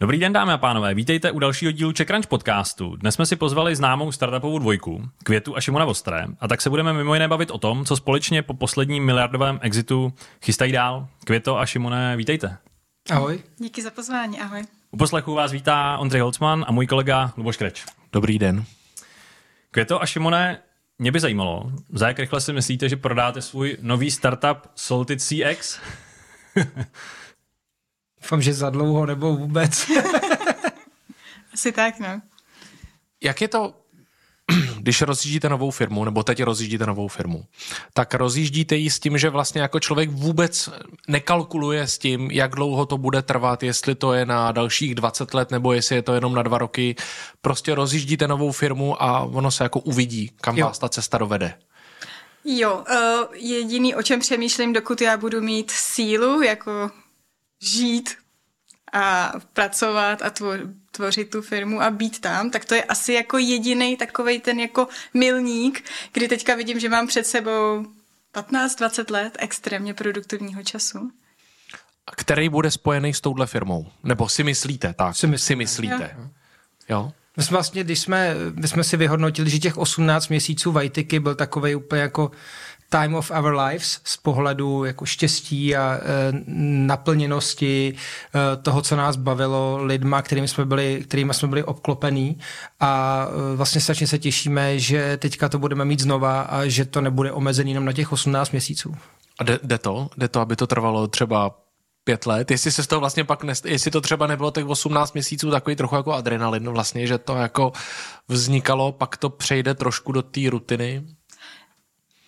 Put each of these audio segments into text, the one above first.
Dobrý den, dámy a pánové, vítejte u dalšího dílu CheckRunch podcastu. Dnes jsme si pozvali známou startupovou dvojku, Květu a Šimona Vostré, a tak se budeme mimo jiné bavit o tom, co společně po posledním miliardovém exitu chystají dál. Květo a Šimone, vítejte. Ahoj. Díky za pozvání, ahoj. U poslechu vás vítá Ondřej Holcman a můj kolega Luboš Kreč. Dobrý den. Květo a Šimone, mě by zajímalo, za jak rychle si myslíte, že prodáte svůj nový startup Salted CX? Doufám, že za dlouho nebo vůbec. Asi tak, no. Jak je to, když rozjíždíte novou firmu, nebo teď rozjíždíte novou firmu, tak rozjíždíte ji s tím, že vlastně jako člověk vůbec nekalkuluje s tím, jak dlouho to bude trvat, jestli to je na dalších 20 let, nebo jestli je to jenom na dva roky. Prostě rozjíždíte novou firmu a ono se jako uvidí, kam jo. vás ta cesta dovede. Jo, uh, jediný, o čem přemýšlím, dokud já budu mít sílu, jako žít a pracovat a tvořit tu firmu a být tam, tak to je asi jako jediný takový ten jako milník, kdy teďka vidím, že mám před sebou 15-20 let extrémně produktivního času. Který bude spojený s touhle firmou? Nebo si myslíte tak? Si, myslíte. si myslíte. Jo. jo? My jsme vlastně, když jsme, my jsme si vyhodnotili, že těch 18 měsíců Vajtiky byl takový úplně jako time of our lives z pohledu jako štěstí a e, naplněnosti e, toho, co nás bavilo lidma, kterými jsme byli, kterými jsme byli obklopení a e, vlastně strašně se těšíme, že teďka to budeme mít znova a že to nebude omezený jenom na těch 18 měsíců. A jde, jde to? Jde to, aby to trvalo třeba pět let, jestli se z toho vlastně pak, nest, jestli to třeba nebylo těch 18 měsíců takový trochu jako adrenalin vlastně, že to jako vznikalo, pak to přejde trošku do té rutiny,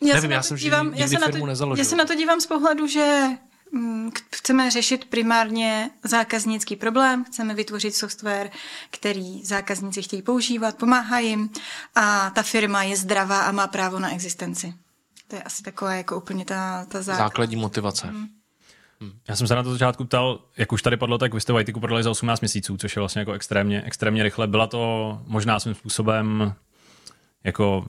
já Nevím, já jsem dívám, já se na to, Já se na to dívám z pohledu, že mm, chceme řešit primárně zákaznický problém, chceme vytvořit software, který zákazníci chtějí používat, pomáhá jim a ta firma je zdravá a má právo na existenci. To je asi taková jako úplně ta, ta základ. základní motivace. Hmm. Já jsem se na to začátku ptal, jak už tady padlo, tak vy jste Vajtiku prodali za 18 měsíců, což je vlastně jako extrémně, extrémně rychle. Byla to možná svým způsobem jako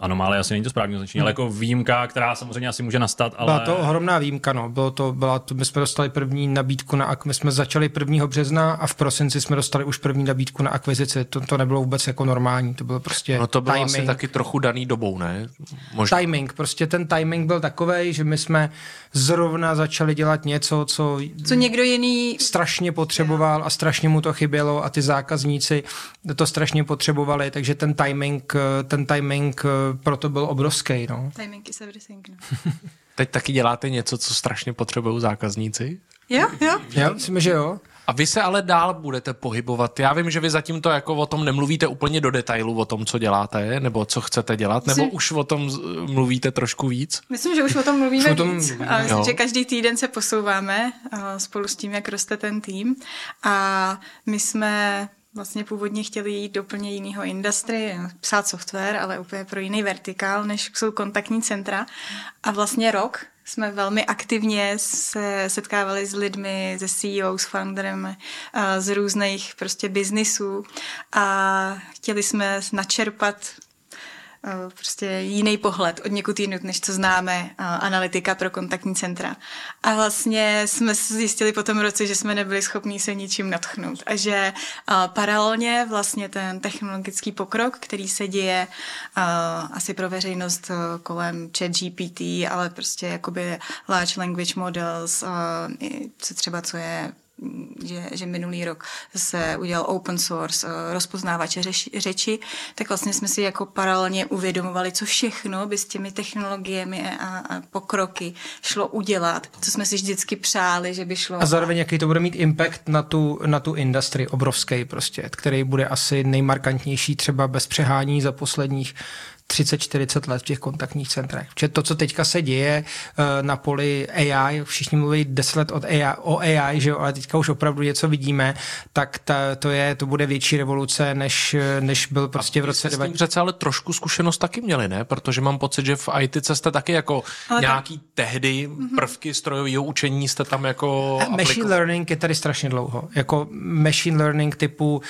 anomálie asi není to správně označení, hmm. ale jako výjimka, která samozřejmě asi může nastat. Ale... Byla to ohromná výjimka, no. Bylo to, byla to, my jsme dostali první nabídku na my jsme začali 1. března a v prosinci jsme dostali už první nabídku na akvizici. To, to nebylo vůbec jako normální, to bylo prostě No to bylo timing. asi taky trochu daný dobou, ne? Možná. Timing, prostě ten timing byl takový, že my jsme zrovna začali dělat něco, co, co někdo jiný strašně potřeboval a strašně mu to chybělo a ty zákazníci to strašně potřebovali, takže ten timing, ten timing proto byl obrovský. No. Timing is everything. No. Teď taky děláte něco, co strašně potřebují zákazníci? Jo, jo. Já myslím, že jo. A vy se ale dál budete pohybovat. Já vím, že vy zatím to jako o tom nemluvíte úplně do detailu, o tom, co děláte, nebo co chcete dělat, nebo myslím, už o tom mluvíte trošku víc? Myslím, že už o tom mluvíme o tom, víc. A myslím, jo. že každý týden se posouváme spolu s tím, jak roste ten tým. A my jsme vlastně původně chtěli jít do úplně jiného industry, psát software, ale úplně pro jiný vertikál, než jsou kontaktní centra. A vlastně rok jsme velmi aktivně se setkávali s lidmi, se CEO, s founderem z různých prostě biznisů a chtěli jsme načerpat Eh, prostě jiný pohled od někud jinut, než co známe, eh, analytika pro kontaktní centra. A vlastně jsme zjistili po tom roce, že jsme nebyli schopni se ničím natchnout a že eh, paralelně vlastně ten technologický pokrok, který se děje asi pro veřejnost kolem chat GPT, ale prostě jakoby large language models, co třeba co je že, že minulý rok se udělal open source eh, rozpoznávače řeči, tak vlastně jsme si jako paralelně uvědomovali, co všechno by s těmi technologiemi a, a pokroky šlo udělat, co jsme si vždycky přáli, že by šlo. A zároveň jaký to bude mít impact na tu, na tu industrii, obrovský prostě, který bude asi nejmarkantnější třeba bez přehání za posledních 30-40 let v těch kontaktních centrech. Protože to, co teďka se děje eh, na poli AI, všichni mluví 10 let od AI, o AI, že jo, ale teďka už opravdu něco vidíme, tak ta, to, je, to bude větší revoluce, než, než byl prostě A v roce... A s tím přece ale trošku zkušenost taky měli, ne? Protože mám pocit, že v IT jste taky jako ale nějaký tak... tehdy mhm. prvky strojového učení jste tam jako Machine aplikovali. learning je tady strašně dlouho. Jako machine learning typu uh,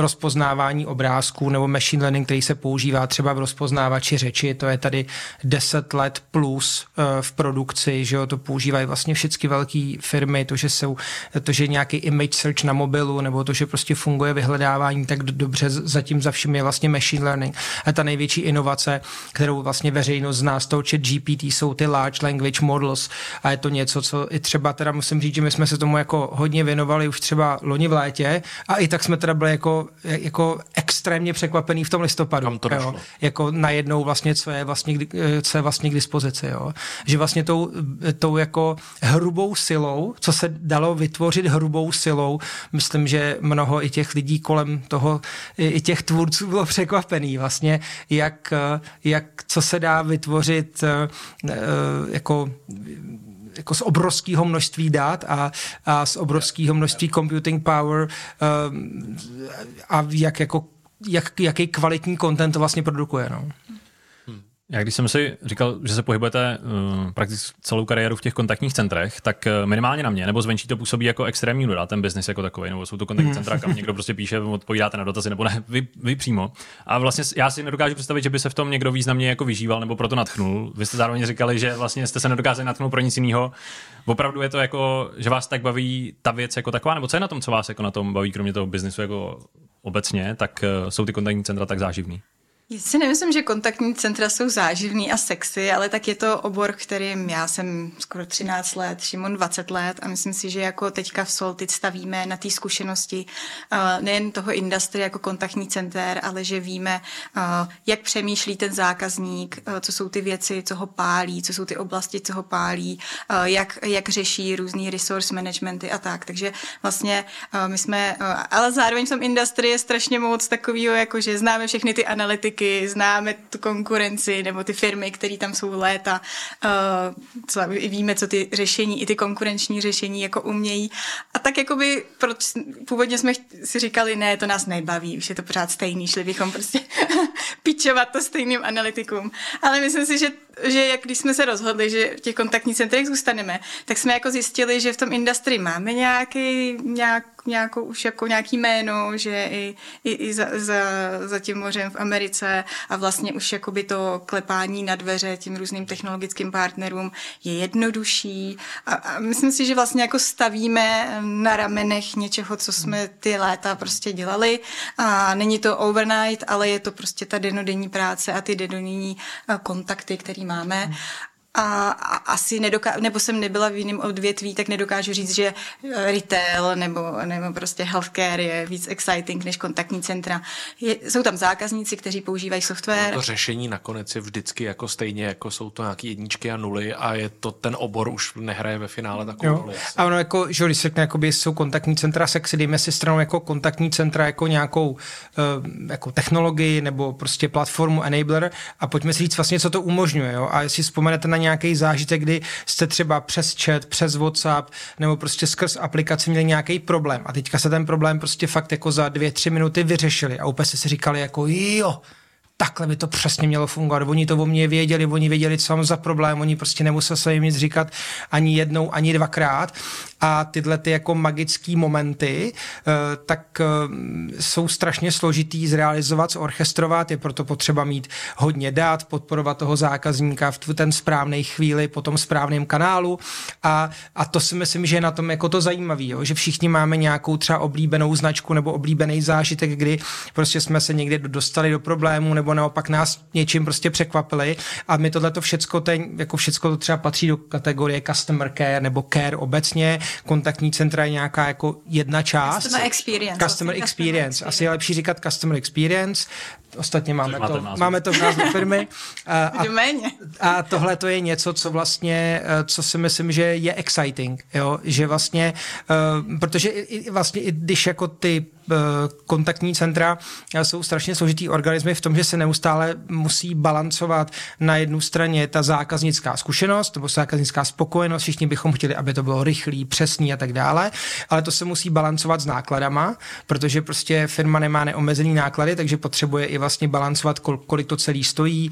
rozpoznávání obrázků nebo machine learning, který se používá třeba v roz rozpoznávači řeči, to je tady 10 let plus uh, v produkci, že jo, to používají vlastně všechny velké firmy, to, že jsou, to, že nějaký image search na mobilu, nebo to, že prostě funguje vyhledávání tak dobře, zatím za vším je vlastně machine learning. A ta největší inovace, kterou vlastně veřejnost zná z toho chat GPT, jsou ty large language models a je to něco, co i třeba teda musím říct, že my jsme se tomu jako hodně věnovali už třeba loni v létě a i tak jsme teda byli jako, jako extrémně překvapený v tom listopadu. Tam to jo? Jako najednou vlastně, co je vlastně, co je vlastně k dispozici. Jo? Že vlastně tou, tou jako hrubou silou, co se dalo vytvořit hrubou silou, myslím, že mnoho i těch lidí kolem toho, i těch tvůrců bylo překvapený vlastně, jak, jak co se dá vytvořit eh, eh, jako jako z obrovského množství dat a, a z obrovského množství computing power um, a jak jako jak, jaký kvalitní content to vlastně produkuje. No. Já když jsem si říkal, že se pohybujete uh, prakticky celou kariéru v těch kontaktních centrech, tak uh, minimálně na mě, nebo zvenčí to působí jako extrémní nuda, ten biznis jako takový, nebo jsou to kontaktní hmm. centra, kam někdo prostě píše, odpovídáte na dotazy, nebo ne, vy, vy přímo. A vlastně já si nedokážu představit, že by se v tom někdo významně jako vyžíval nebo proto natchnul. Vy jste zároveň říkali, že vlastně jste se nedokázali natchnout pro nic jiného. Opravdu je to jako, že vás tak baví ta věc jako taková, nebo co je na tom, co vás jako na tom baví, kromě toho biznisu jako obecně, tak uh, jsou ty kontaktní centra tak záživný. Já si nemyslím, že kontaktní centra jsou záživný a sexy, ale tak je to obor, kterým já jsem skoro 13 let, Šimon 20 let a myslím si, že jako teďka v Soltit stavíme na té zkušenosti uh, nejen toho industry jako kontaktní center, ale že víme, uh, jak přemýšlí ten zákazník, uh, co jsou ty věci, co ho pálí, co jsou ty oblasti, co ho pálí, jak, jak řeší různý resource managementy a tak. Takže vlastně my jsme, ale zároveň v tom industry je strašně moc takového, jako že známe všechny ty analytiky, politiky, známe tu konkurenci nebo ty firmy, které tam jsou léta, uh, víme, co ty řešení, i ty konkurenční řešení jako umějí. A tak jakoby, proč původně jsme si říkali, ne, to nás nebaví, už je to pořád stejný, šli bychom prostě pičovat to stejným analytikům. Ale myslím si, že že jak když jsme se rozhodli, že v těch kontaktních centrech zůstaneme, tak jsme jako zjistili, že v tom industrii máme nějaký, nějak, nějakou, už jako nějaký jméno, že i, i, i za, za, za tím mořem v Americe a vlastně už jakoby to klepání na dveře tím různým technologickým partnerům je jednodušší. A, a myslím si, že vlastně jako stavíme na ramenech něčeho, co jsme ty léta prostě dělali. A není to overnight, ale je to prostě ta denodenní práce a ty denodenní kontakty, který máme a, a asi nedokážu, nebo jsem nebyla v jiném odvětví, tak nedokážu říct, že eh, retail nebo, nebo prostě healthcare je víc exciting než kontaktní centra. Je, jsou tam zákazníci, kteří používají software. No to řešení nakonec je vždycky jako stejně, jako jsou to nějaké jedničky a nuly a je to ten obor už nehraje ve finále takovou roli. A ono jako, že když řekne, jakoby jsou kontaktní centra sexy, dejme si stranou jako kontaktní centra jako nějakou uh, jako technologii nebo prostě platformu enabler a pojďme si říct vlastně, co to umožňuje. Jo? A jestli vzpomenete na nějaký zážitek, kdy jste třeba přes chat, přes WhatsApp nebo prostě skrz aplikaci měli nějaký problém. A teďka se ten problém prostě fakt jako za dvě, tři minuty vyřešili. A úplně si říkali jako jo, takhle by to přesně mělo fungovat. Oni to o mě věděli, oni věděli, co mám za problém, oni prostě nemuseli se jim nic říkat ani jednou, ani dvakrát. A tyhle ty jako magické momenty, eh, tak eh, jsou strašně složitý zrealizovat, zorchestrovat, je proto potřeba mít hodně dát, podporovat toho zákazníka v ten správný chvíli po tom správném kanálu. A, a to si myslím, že je na tom jako to zajímavé, že všichni máme nějakou třeba oblíbenou značku nebo oblíbený zážitek, kdy prostě jsme se někde dostali do problému nebo naopak nás něčím prostě překvapili a my tohle to všecko, ten, jako všecko to třeba patří do kategorie customer care nebo care obecně, kontaktní centra je nějaká jako jedna část. Customer experience. Customer experience. Asi je lepší říkat customer experience. Ostatně máme to, máme to v názvu firmy. A, a, a tohle to je něco, co vlastně, eh, co si myslím, že je exciting, jo? že vlastně, uh, protože i, vlastně i když jako ty uh, kontaktní centra jsou strašně složitý organismy v tom, že se neustále musí balancovat na jednu straně ta zákaznická zkušenost nebo zákaznická spokojenost, všichni bychom chtěli, aby to bylo rychlý, přesný a tak dále, ale to se musí balancovat s nákladama, protože prostě firma nemá neomezený náklady, takže potřebuje i vlastně balancovat, kol, kolik to celý stojí.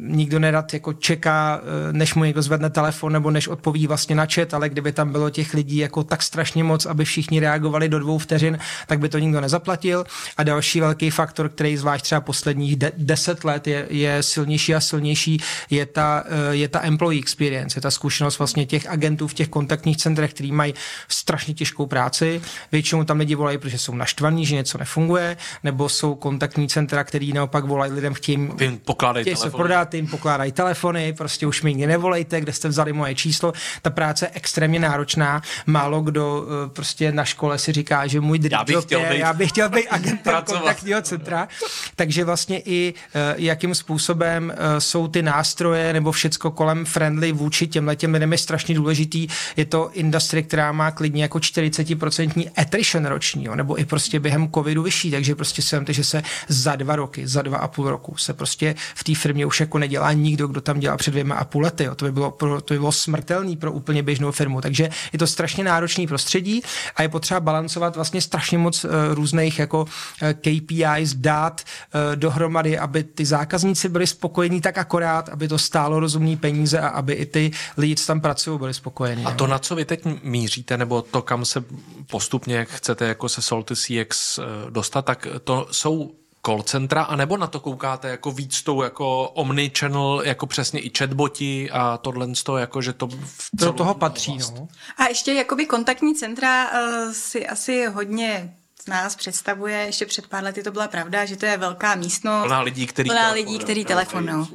Nikdo nerad jako čeká, než mu někdo zvedne telefon nebo než odpoví vlastně na chat, ale kdyby tam bylo těch lidí jako tak strašně moc, aby všichni reagovali do dvou vteřin, tak by to nikdo nezaplatil. A další velký faktor, který zvlášť třeba posledních de- deset let je, je silnější a silnější, je ta, je ta employee experience, je ta zkušenost vlastně těch agentů v těch kontaktních centrech, který mají strašně těžkou práci. Většinou tam lidi volají, protože jsou naštvaní, že něco nefunguje, nebo jsou kontaktní centra, který naopak volají lidem, chtějí, jim pokládají chtějí se prodat, jim pokládají telefony, prostě už mi nikdy nevolejte, kde jste vzali moje číslo. Ta práce je extrémně náročná. Málo kdo eh, prostě na škole si říká, že můj já bych chtěl je, být, já bych chtěl být agentem kontaktního centra. Takže vlastně i eh, jakým způsobem eh, jsou ty nástroje nebo všecko kolem friendly vůči těmhle těm lidem je strašně důležitý. Je to industrie, která má klidně jako 40% attrition roční, jo, nebo i prostě během covidu vyšší, takže prostě si že se za dva roky, za dva a půl roku se prostě v té firmě už jako nedělá nikdo, kdo tam dělá před dvěma a půl lety. Jo. To, by bylo, pro, to by bylo smrtelný pro úplně běžnou firmu. Takže je to strašně náročný prostředí a je potřeba balancovat vlastně strašně moc uh, různých jako uh, eh, KPIs, dát uh, dohromady, aby ty zákazníci byli spokojení tak akorát, aby to stálo rozumný peníze a aby i ty lidi, co tam pracují, byli spokojení. A to, jo. na co vy teď míříte, nebo to, kam se postupně chcete jako se Salty CX dostat, tak to jsou call centra, anebo na to koukáte jako víc tou jako omnichannel, jako přesně i chatboti a tohle z toho, jako že to v Do toho patří, no. A ještě jakoby kontaktní centra uh, si asi hodně nás představuje, ještě před pár lety to byla pravda, že to je velká místnost. Plná lidí, který plná lidí, který telefonují.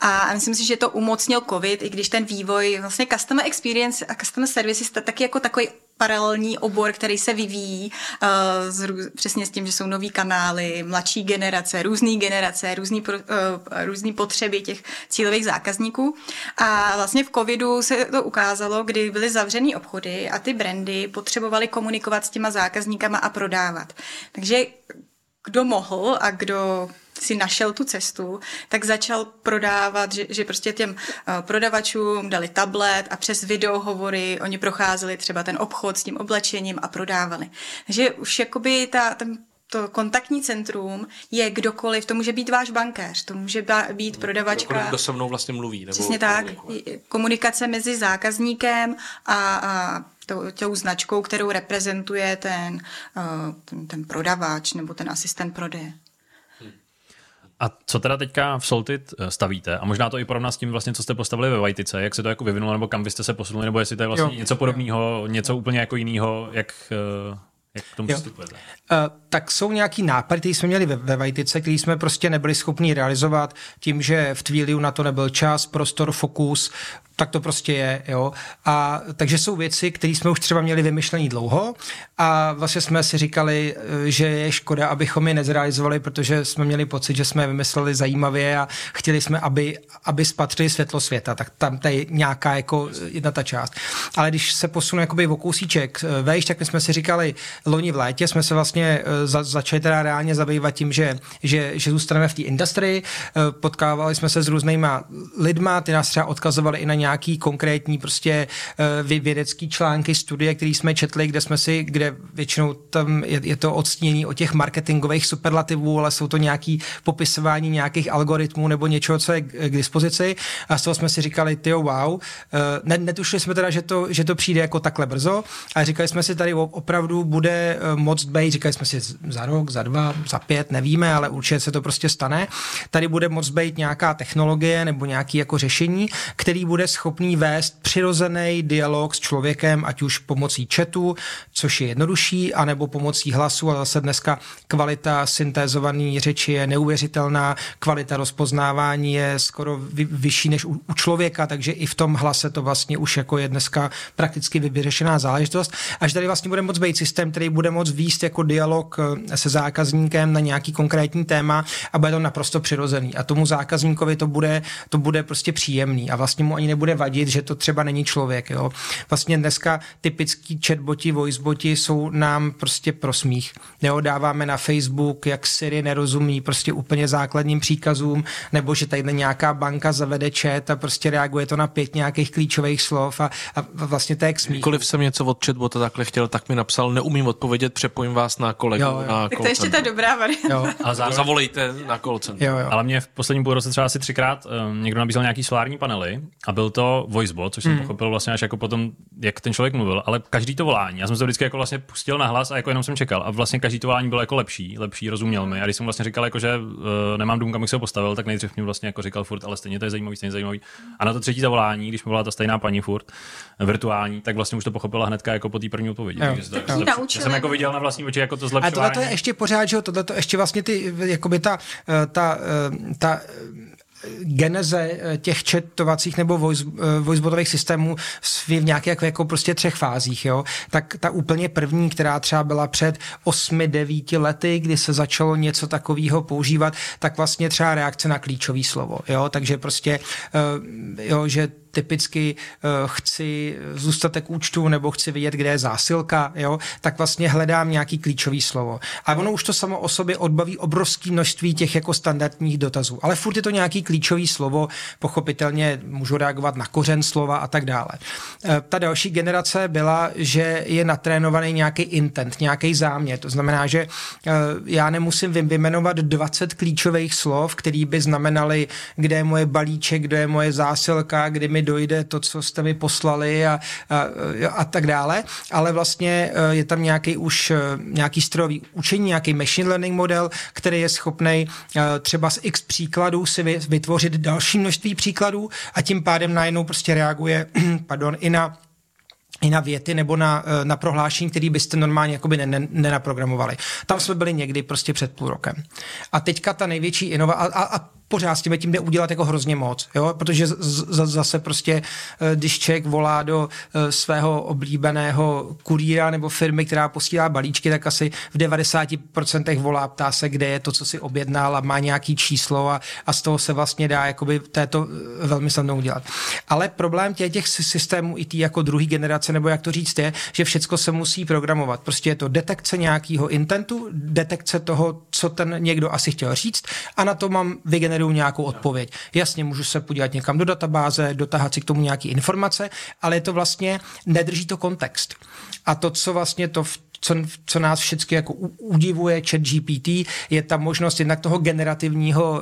A myslím si, že to umocnil COVID, i když ten vývoj, vlastně customer experience a customer services taky jako takový paralelní obor, který se vyvíjí uh, z, přesně s tím, že jsou nový kanály, mladší generace, různé generace, různý, pro, uh, různý potřeby těch cílových zákazníků. A vlastně v covidu se to ukázalo, kdy byly zavřený obchody a ty brandy potřebovaly komunikovat s těma zákazníkama a prodávat. Takže kdo mohl a kdo si našel tu cestu, tak začal prodávat, že, že prostě těm uh, prodavačům dali tablet a přes videohovory oni procházeli třeba ten obchod s tím oblečením a prodávali. Takže už jakoby ta, ten to kontaktní centrum je kdokoliv, to může být váš bankéř, to může být prodavačka. Kdokoliv, kdo se mnou vlastně mluví. Nebo Přesně tak. Komunikace mezi zákazníkem a, a tou, tou značkou, kterou reprezentuje ten, uh, ten, ten prodavač nebo ten asistent prodeje. A co teda teďka v Soltit eh, stavíte? A možná to i porovná s tím, vlastně, co jste postavili ve Vajtice, jak se to jako vyvinulo, nebo kam byste se posunuli, nebo jestli to je vlastně jo. něco podobného, něco úplně jako jiného, jak, eh, jak k tomu přistupujete? Uh, tak jsou nějaký nápady, které jsme měli ve, ve Vajtice, který jsme prostě nebyli schopni realizovat tím, že v Twiliu na to nebyl čas, prostor, fokus, tak to prostě je, jo. A takže jsou věci, které jsme už třeba měli vymyšlený dlouho a vlastně jsme si říkali, eh, že je škoda, abychom je nezrealizovali, protože jsme měli pocit, že jsme je vymysleli zajímavě a chtěli jsme, aby, aby spatřili světlo světa, tak tam to je nějaká jako jedna ta část. Ale když se posunu jakoby o kousíček eh, vejš, tak my jsme si říkali, loni v létě jsme se vlastně eh, za, začali teda reálně zabývat tím, že, že, že zůstaneme v té industrii, potkávali jsme se s různýma lidma, ty nás třeba odkazovali i na nějaký konkrétní prostě uh, vědecký články, studie, které jsme četli, kde jsme si, kde většinou tam je, je to odstínění o těch marketingových superlativů, ale jsou to nějaký popisování nějakých algoritmů nebo něčeho, co je k, dispozici. A z toho jsme si říkali, ty wow, uh, ne, netušili jsme teda, že to, že to přijde jako takhle brzo, a říkali jsme si tady opravdu bude uh, moc být, říkali jsme si za rok, za dva, za pět, nevíme, ale určitě se to prostě stane. Tady bude moc být nějaká technologie nebo nějaký jako řešení, který bude schopný vést přirozený dialog s člověkem, ať už pomocí chatu, což je jednodušší, anebo pomocí hlasu, a zase dneska kvalita syntézované řeči je neuvěřitelná, kvalita rozpoznávání je skoro vy, vyšší než u, u člověka, takže i v tom hlase to vlastně už jako je dneska prakticky vyřešená záležitost. Až tady vlastně bude moc být systém, který bude moc výst jako dialog eh, se zákazníkem na nějaký konkrétní téma a bude to naprosto přirozený. A tomu zákazníkovi to bude, to bude prostě příjemný a vlastně mu ani nebude bude vadit, že to třeba není člověk. Jo. Vlastně dneska typický chatboti, voiceboti jsou nám prostě pro smích. Jo, dáváme na Facebook, jak Siri nerozumí prostě úplně základním příkazům, nebo že tady nějaká banka zavede chat a prostě reaguje to na pět nějakých klíčových slov a, a vlastně to je k smíchu. Kdykoliv jsem něco od chatbota takhle chtěl, tak mi napsal, neumím odpovědět, přepojím vás na kolegu. Jo, jo. Na tak to je ještě ta dobrá varianta. A zároveň... Zavolejte na call Jo, jo. Ale mě v posledním půl roce třeba asi třikrát um, někdo nabízel nějaký solární panely a byl to voicebot, což jsem hmm. pochopil vlastně až jako potom, jak ten člověk mluvil, ale každý to volání. Já jsem se vždycky jako vlastně pustil na hlas a jako jenom jsem čekal. A vlastně každý to volání bylo jako lepší, lepší, rozuměl mi. A když jsem vlastně říkal, jako, že uh, nemám dům, kam bych se ho postavil, tak nejdřív mi vlastně jako říkal furt, ale stejně to je zajímavý, stejně zajímavý. A na to třetí zavolání, když mi volala ta stejná paní furt, virtuální, tak vlastně už to pochopila hnedka jako po té první odpovědi. Jo. Takže to, jo. Já jsem jako viděl na vlastní oči jako to zlepšování. A tohle to je ještě pořád, že jo, tohle to ještě vlastně ty, jakoby ta, eh, ta, eh, ta geneze eh, těch četovacích nebo voice, voicebotových systémů v nějakých jako, prostě třech fázích, jo, tak ta úplně první, která třeba byla před 8-9 lety, kdy se začalo něco takového používat, tak vlastně třeba reakce na klíčové slovo, jo, takže prostě, jo, že typicky uh, chci zůstatek účtu nebo chci vidět, kde je zásilka, jo, tak vlastně hledám nějaký klíčový slovo. A ono už to samo o sobě odbaví obrovské množství těch jako standardních dotazů. Ale furt je to nějaký klíčový slovo, pochopitelně můžu reagovat na kořen slova a tak dále. Uh, ta další generace byla, že je natrénovaný nějaký intent, nějaký záměr. To znamená, že uh, já nemusím vyjmenovat 20 klíčových slov, který by znamenaly, kde je moje balíček, kde je moje zásilka, kdy mi dojde to, co jste mi poslali a, a, a tak dále, ale vlastně e, je tam nějaký už e, nějaký strojový učení, nějaký machine learning model, který je schopný e, třeba z x příkladů si vytvořit další množství příkladů a tím pádem najednou prostě reaguje pardon, i na i na věty nebo na, na prohlášení, který byste normálně jakoby nenaprogramovali. Tam jsme byli někdy prostě před půl rokem. A teďka ta největší inovace, a, a pořád s tím tím jde udělat jako hrozně moc, jo? protože z, z, zase prostě, eh, když člověk volá do eh, svého oblíbeného kuríra nebo firmy, která posílá balíčky, tak asi v 90% volá, ptá se, kde je to, co si objednal a má nějaký číslo a, a z toho se vlastně dá jakoby této eh, velmi snadno udělat. Ale problém těch, těch systémů i tý jako druhý generace, nebo jak to říct je, že všechno se musí programovat. Prostě je to detekce nějakého intentu, detekce toho, co ten někdo asi chtěl říct a na to mám vygenerovat vygeneruju nějakou odpověď. Jasně, můžu se podívat někam do databáze, dotáhat si k tomu nějaké informace, ale je to vlastně, nedrží to kontext. A to, co vlastně to v co, co nás všechny jako udivuje chat GPT, je ta možnost jednak toho generativního uh,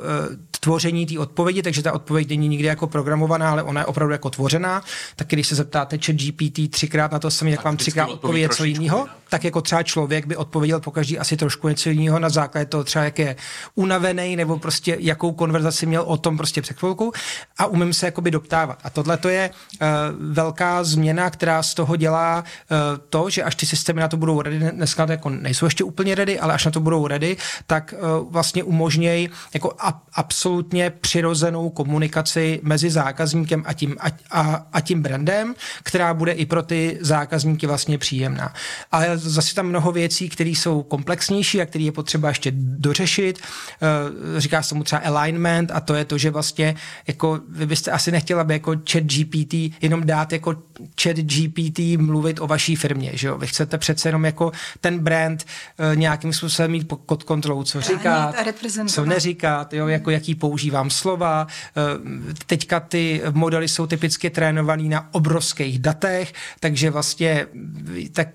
tvoření té odpovědi, takže ta odpověď není nikdy jako programovaná, ale ona je opravdu jako tvořená. Tak když se zeptáte chat GPT třikrát na to samé, jak vám třikrát odpoví něco jiného, tak jako třeba člověk by odpověděl po každý asi trošku něco jiného na základě toho třeba, jak je unavený, nebo prostě jakou konverzaci měl o tom prostě před chvilkou a umím se jakoby doptávat. A tohle to je uh, velká změna, která z toho dělá uh, to, že až ty systémy na to budou ready, dneska jako nejsou ještě úplně ready, ale až na to budou ready, tak uh, vlastně umožnějí jako a, absolutně přirozenou komunikaci mezi zákazníkem a tím, a, a, a tím brandem, která bude i pro ty zákazníky vlastně příjemná. Ale zase tam mnoho věcí, které jsou komplexnější a které je potřeba ještě dořešit. Uh, říká se mu třeba alignment a to je to, že vlastně jako vy byste asi nechtěla, aby jako chat GPT jenom dát jako chat GPT mluvit o vaší firmě, že jo? Vy chcete přece jenom jako ten brand uh, nějakým způsobem mít pod kontrolou, co říkat, co neříkat, jo, jako jaký používám slova. Uh, teďka ty modely jsou typicky trénovaný na obrovských datech, takže vlastně tak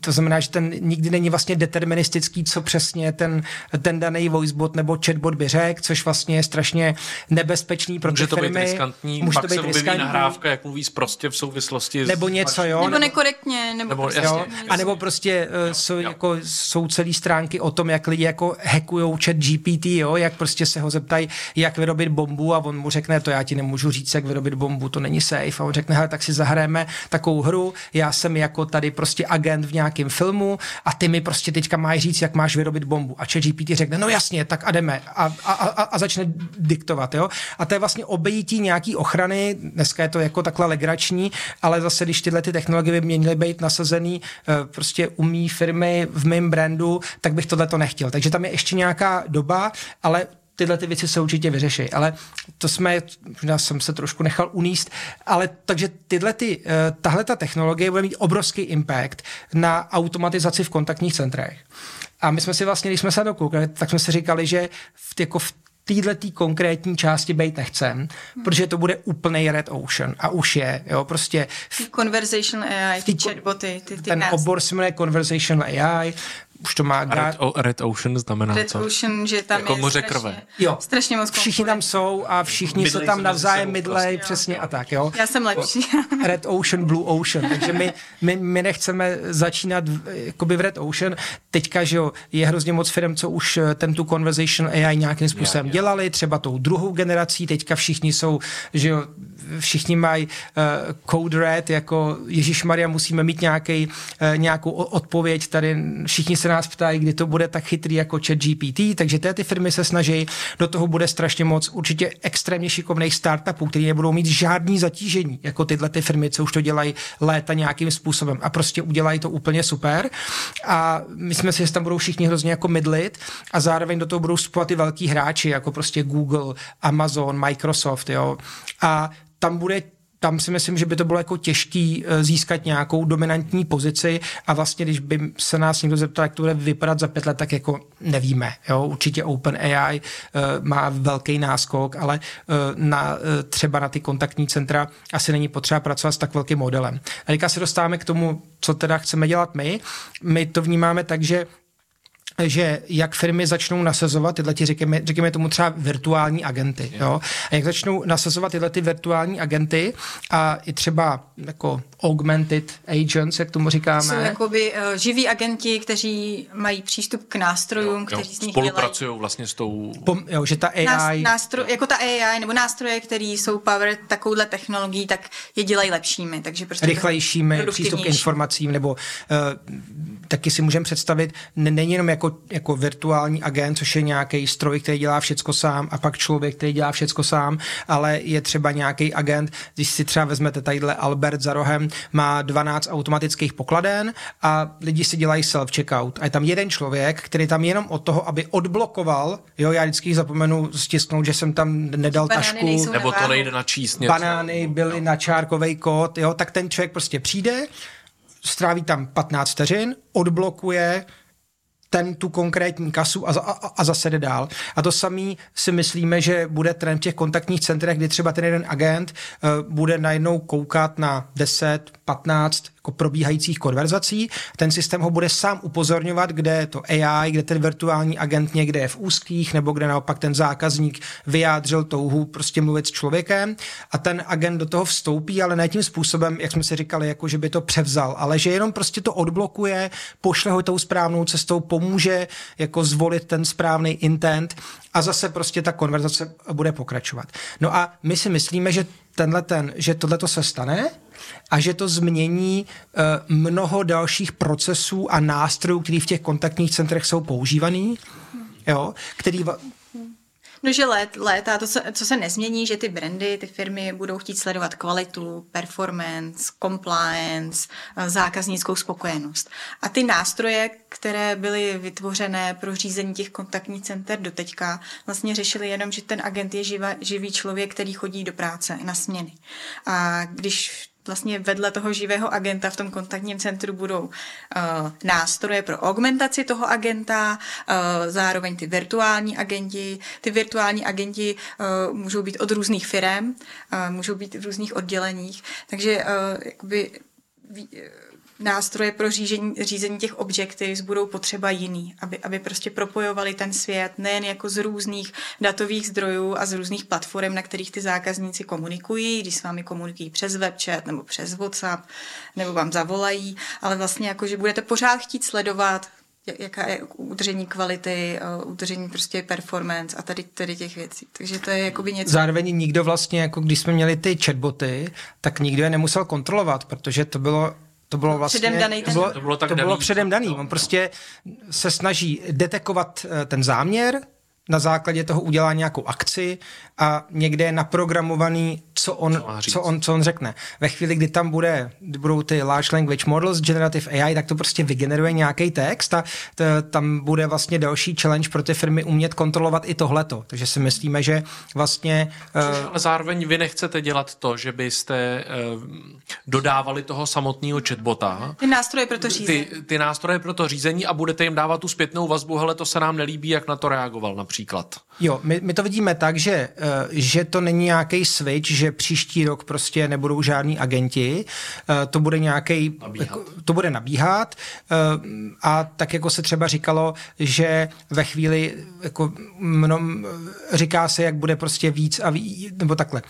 to znamená, že ten nikdy není vlastně deterministický, co přesně ten, ten daný voicebot nebo chatbot by řekl, což vlastně je strašně nebezpečný pro Může ty firmy. To být riskantní, Může pak to být se riskantní. nahrávka, jak mluví prostě v souvislosti nebo něco, jo. Nebo nekorektně, nebo, nebo prostě, jo, A nebo prostě uh, jsou, jako, jsou celé stránky o tom, jak lidi jako hackujou chat GPT, jo, jak prostě se ho zeptají, jak vyrobit bombu a on mu řekne, to já ti nemůžu říct, jak vyrobit bombu, to není safe. A on řekne, hele, tak si zahrajeme takovou hru, já jsem jako tady prostě agent v nějakém filmu a ty mi prostě teďka máš říct, jak máš vyrobit bombu. A ChatGPT řekne, no jasně, tak a jdeme. A, a, a, a začne diktovat. Jo? A to je vlastně obejítí nějaký ochrany, dneska je to jako takhle legrační, ale zase, když tyhle ty technologie by měly být nasazený eh, prostě umí firmy v mém brandu, tak bych tohle to nechtěl. Takže tam je ještě nějaká doba, ale tyhle ty věci se určitě vyřeší, ale to jsme, já jsem se trošku nechal uníst, ale takže tyhle ty, eh, tahle ta technologie bude mít obrovský impact na automatizaci v kontaktních centrech. A my jsme si vlastně, když jsme se na to koukali, tak jsme si říkali, že v, jako v téhle konkrétní části být nechcem, hmm. protože to bude úplný red ocean a už je, jo, prostě. V, Conversational AI, ty chatboty, ty, ty Ten obor se jmenuje Conversational AI, už to má... Red, o, Red Ocean znamená Red co? Ocean, že tam jako je moře strašně, krve. Jo. strašně moc Všichni tam jsou a všichni Mydlej se tam navzájem mydlej, prostě. přesně a tak, jo. Já jsem lepší. Red Ocean, Blue Ocean, takže my, my, my nechceme začínat v, jakoby v Red Ocean. Teďka, že jo, je hrozně moc firm, co už eh, ten tu Conversation AI nějakým způsobem Já, já. dělali, třeba tou druhou generací, teďka všichni jsou, že jo, všichni mají uh, code red, jako Ježíš Maria, musíme mít nějaký, uh, nějakou o- odpověď, tady všichni se nás ptají, kdy to bude tak chytrý jako chat GPT, takže ty, ty firmy se snaží, do toho bude strašně moc určitě extrémně šikovných startupů, který nebudou mít žádný zatížení, jako tyhle ty firmy, co už to dělají léta nějakým způsobem. A prostě udělají to úplně super. A my jsme si, že tam budou všichni hrozně jako mydlit a zároveň do toho budou spovat i velký hráči, jako prostě Google, Amazon, Microsoft, jo. A tam bude tam si myslím, že by to bylo jako těžký eh, získat nějakou dominantní pozici a vlastně, když by se nás někdo zeptal, jak to bude vypadat za pět let, tak jako nevíme. Jo? Určitě OpenAI uh, má velký náskok, ale uh, na, třeba na ty kontaktní centra asi není potřeba pracovat s tak velkým modelem. A teďka se dostáváme k tomu, co teda chceme dělat my. My to vnímáme tak, že že jak firmy začnou nasazovat tyhle, ti, řekněme, řekněme tomu třeba virtuální agenty, jo? a jak začnou nasazovat tyhle ty virtuální agenty a i třeba jako augmented agents, jak tomu říkáme. Jsou jakoby uh, živí agenti, kteří mají přístup k nástrojům, Jo, kteří z nich spolupracují vlastně s tou... Pom, jo, že ta AI... dělají nástroj, jako ta AI nebo nástroje, které jsou powered takovouhle technologií, tak je dělají lepšími. Takže prostě rychlejšími přístup k informacím, nebo uh, taky si můžeme představit, n- není jenom jako, jako virtuální agent, což je nějaký stroj, který dělá všecko sám, a pak člověk, který dělá všecko sám, ale je třeba nějaký agent, když si třeba vezmete tadyhle Albert za rohem, má 12 automatických pokladen a lidi si dělají self-checkout. A je tam jeden člověk, který tam jenom od toho, aby odblokoval, jo, já vždycky zapomenu stisknout, že jsem tam nedal Banány tašku, Nebo to nejde načíst něco. banány byly na čárkový kód, jo, tak ten člověk prostě přijde, stráví tam 15 vteřin, odblokuje ten tu konkrétní kasu a, a, a zase jde dál. A to samý si myslíme, že bude trend v těch kontaktních centrech, kdy třeba ten jeden agent uh, bude najednou koukat na 10, 15 jako probíhajících konverzací. Ten systém ho bude sám upozorňovat, kde je to AI, kde ten virtuální agent někde je v úzkých, nebo kde naopak ten zákazník vyjádřil touhu prostě mluvit s člověkem a ten agent do toho vstoupí, ale ne tím způsobem, jak jsme si říkali, jako že by to převzal, ale že jenom prostě to odblokuje, pošle ho tou správnou cestou, pomůže jako zvolit ten správný intent a zase prostě ta konverzace bude pokračovat. No a my si myslíme, že tenhle ten, že tohle se stane a že to změní uh, mnoho dalších procesů a nástrojů, které v těch kontaktních centrech jsou používaný, jo, který No, že let, léta, to se, co se nezmění, že ty brandy, ty firmy budou chtít sledovat kvalitu, performance, compliance, eh, zákaznickou spokojenost. A ty nástroje, které byly vytvořené pro řízení těch kontaktních center doteďka, vlastně řešily jenom, že ten agent je živa, živý člověk, který chodí do práce na směny. A když vlastně vedle toho živého agenta v tom kontaktním centru budou uh, nástroje pro augmentaci toho agenta, uh, zároveň ty virtuální agenti. Ty virtuální agenti uh, můžou být od různých firm, uh, můžou být v různých odděleních, takže uh, jakoby nástroje pro řízení, řízení těch objectives budou potřeba jiný, aby, aby prostě propojovali ten svět nejen jako z různých datových zdrojů a z různých platform, na kterých ty zákazníci komunikují, když s vámi komunikují přes webchat nebo přes WhatsApp, nebo vám zavolají, ale vlastně jako, že budete pořád chtít sledovat jaká je udržení kvality, eh, udržení prostě performance a tady, tady těch věcí. Takže to je jakoby něco... zároveň nikdo vlastně, jako když jsme měli ty chatboty, tak nikdo je nemusel kontrolovat, protože to bylo to bylo vlastně, Předem daný to ten- bylo, To bylo tak to bylo daný. předem daný. On prostě se snaží detekovat eh, ten záměr, na základě toho udělá nějakou akci a někde je naprogramovaný, co on, co, co on, co on řekne. Ve chvíli, kdy tam bude, kdy budou ty large language models, generative AI, tak to prostě vygeneruje nějaký text a t, tam bude vlastně další challenge pro ty firmy umět kontrolovat i tohleto. Takže si myslíme, že vlastně... Uh, ale zároveň vy nechcete dělat to, že byste uh, dodávali toho samotného chatbota. Ty nástroje pro to řízení. Ty, ty nástroje pro to řízení a budete jim dávat tu zpětnou vazbu, hele, to se nám nelíbí, jak na to reagoval například příklad. Jo, my, my to vidíme tak, že, uh, že to není nějaký switch, že příští rok prostě nebudou žádní agenti, uh, to bude nějaký, jako, to bude nabíhat uh, a tak jako se třeba říkalo, že ve chvíli jako mnom, říká se, jak bude prostě víc a víc, nebo takhle,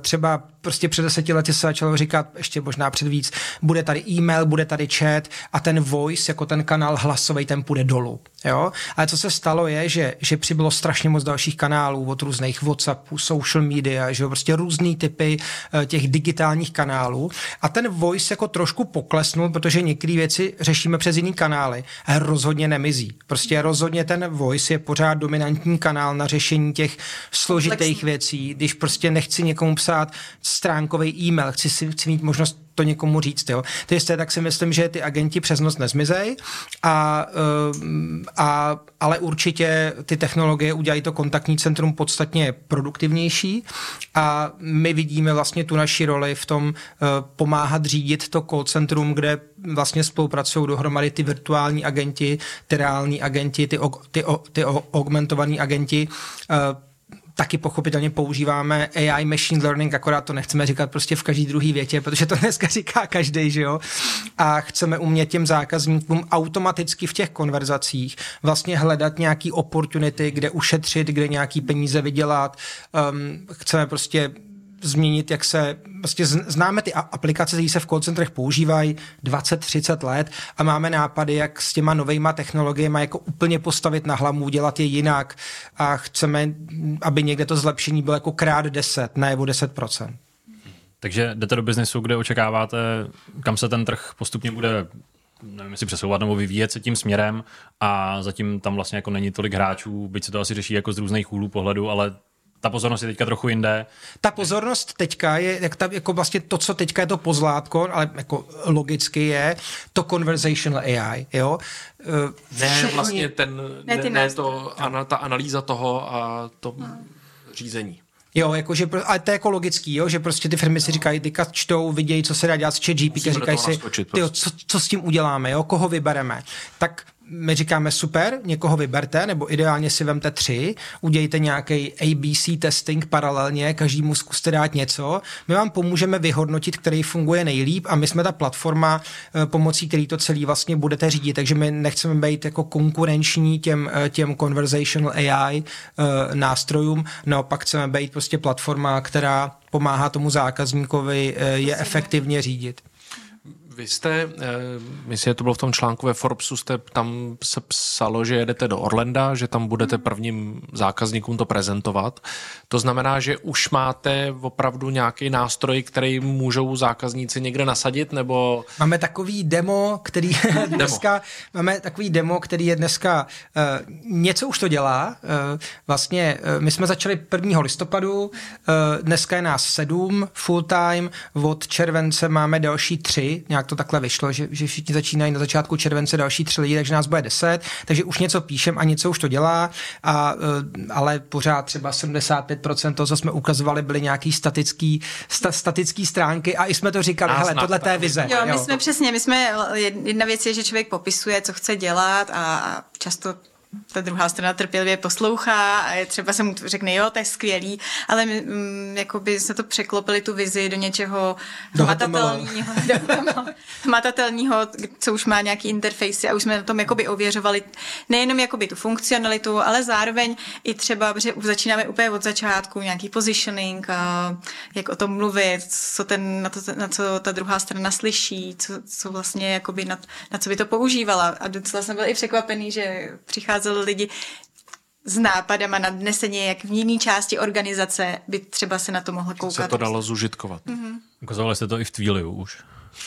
třeba prostě před deseti lety se začalo říkat, ještě možná před víc, bude tady e-mail, bude tady chat a ten voice, jako ten kanál hlasový, ten půjde dolů. Jo? Ale co se stalo je, že, že přibylo strašně moc dalších kanálů od různých WhatsAppů, social media, že jo? prostě různý typy uh, těch digitálních kanálů a ten voice jako trošku poklesnul, protože některé věci řešíme přes jiný kanály, ale rozhodně nemizí. Prostě rozhodně ten voice je pořád dominantní kanál na řešení těch složitých věcí, když prostě nechci někomu psát stránkový e-mail, chci, si, chci mít možnost to někomu říct. Jo. To jisté, tak si myslím, že ty agenti přes noc nezmizej, a, eh, a, ale určitě ty technologie udělají to kontaktní centrum podstatně produktivnější a my vidíme vlastně tu naši roli v tom eh, pomáhat řídit to call centrum, kde vlastně spolupracují dohromady ty virtuální agenti, ty reální agenti, ty, ty, ty augmentovaní agenti, eh, taky pochopitelně používáme AI machine learning, akorát to nechceme říkat prostě v každý druhý větě, protože to dneska říká každý, že jo? A chceme umět těm zákazníkům automaticky v těch konverzacích vlastně hledat nějaký opportunity, kde ušetřit, kde nějaký peníze vydělat. Um, chceme prostě změnit, jak se, vlastně známe ty aplikace, které se v call centrech používají 20-30 let a máme nápady, jak s těma novejma technologiemi jako úplně postavit na hlavu, udělat je jinak a chceme, aby někde to zlepšení bylo jako krát 10, ne o 10%. Takže jdete do biznesu, kde očekáváte, kam se ten trh postupně bude nevím, jestli přesouvat nebo vyvíjet se tím směrem a zatím tam vlastně jako není tolik hráčů, byť se to asi řeší jako z různých úhlů pohledu, ale ta pozornost je teďka trochu jinde. Ta pozornost teďka je, jak ta, jako vlastně to, co teďka je to pozlátko, ale jako logicky je to conversational AI, jo. Eh, ne, Všichni... vlastně ten, ne, ne, ne to, ana, ta analýza toho a to hmm. řízení. Jo, jakože, ale to je jako logický, jo, že prostě ty firmy si říkají, teďka čtou, vidějí, co se dá dělat s chat GPT, říkají si, tyjo, prostě. co, co, s tím uděláme, jo, koho vybereme. Tak my říkáme super, někoho vyberte, nebo ideálně si vemte tři, udějte nějaký ABC testing paralelně, každému zkuste dát něco. My vám pomůžeme vyhodnotit, který funguje nejlíp a my jsme ta platforma, eh, pomocí který to celý vlastně budete řídit, takže my nechceme být jako konkurenční těm, eh, těm conversational AI eh, nástrojům, naopak chceme být prostě platforma, která pomáhá tomu zákazníkovi je efektivně řídit. Vy jste, eh, myslím, že to bylo v tom článku ve Forbesu, jste, tam se psalo, že jedete do Orlanda, že tam budete prvním zákazníkům to prezentovat. To znamená, že už máte opravdu nějaký nástroj, který můžou zákazníci někde nasadit, nebo... Máme takový demo, který dneska, demo. máme takový demo, který je dneska, uh, něco už to dělá. Uh, vlastně uh, my jsme začali 1. listopadu, dneska je nás sedm full time, od července máme další tři, nějak to takhle vyšlo, že, že všichni začínají na začátku července další tři lidi, takže nás bude deset, takže už něco píšem a něco už to dělá, a, eh, ale pořád třeba 75% toho, co jsme ukazovali, byly nějaký statický, sta, statický stránky a i jsme to říkali, Nás hele, tohle je vize. Jo, my jo. jsme přesně, my jsme, jedna věc je, že člověk popisuje, co chce dělat a často ta druhá strana trpělivě poslouchá a je třeba se mu řekne, jo, to je skvělý, ale my, mm, jako by se to překlopili tu vizi do něčeho hmatatelného, hmatatelného, co už má nějaký interfejsy a už jsme na tom jakoby ověřovali nejenom jakoby tu funkcionalitu, ale zároveň i třeba, že už začínáme úplně od začátku, nějaký positioning, a jak o tom mluvit, co ten, na, to, na co ta druhá strana slyší, co, co vlastně jakoby na, na co by to používala. A docela jsem byl i překvapený, že přichází přicházeli lidi s nápadama na dnesení, jak v jiné části organizace by třeba se na to mohlo koukat. Se to dalo zužitkovat. Mm-hmm. Ukazovali jste to i v Twiliu už.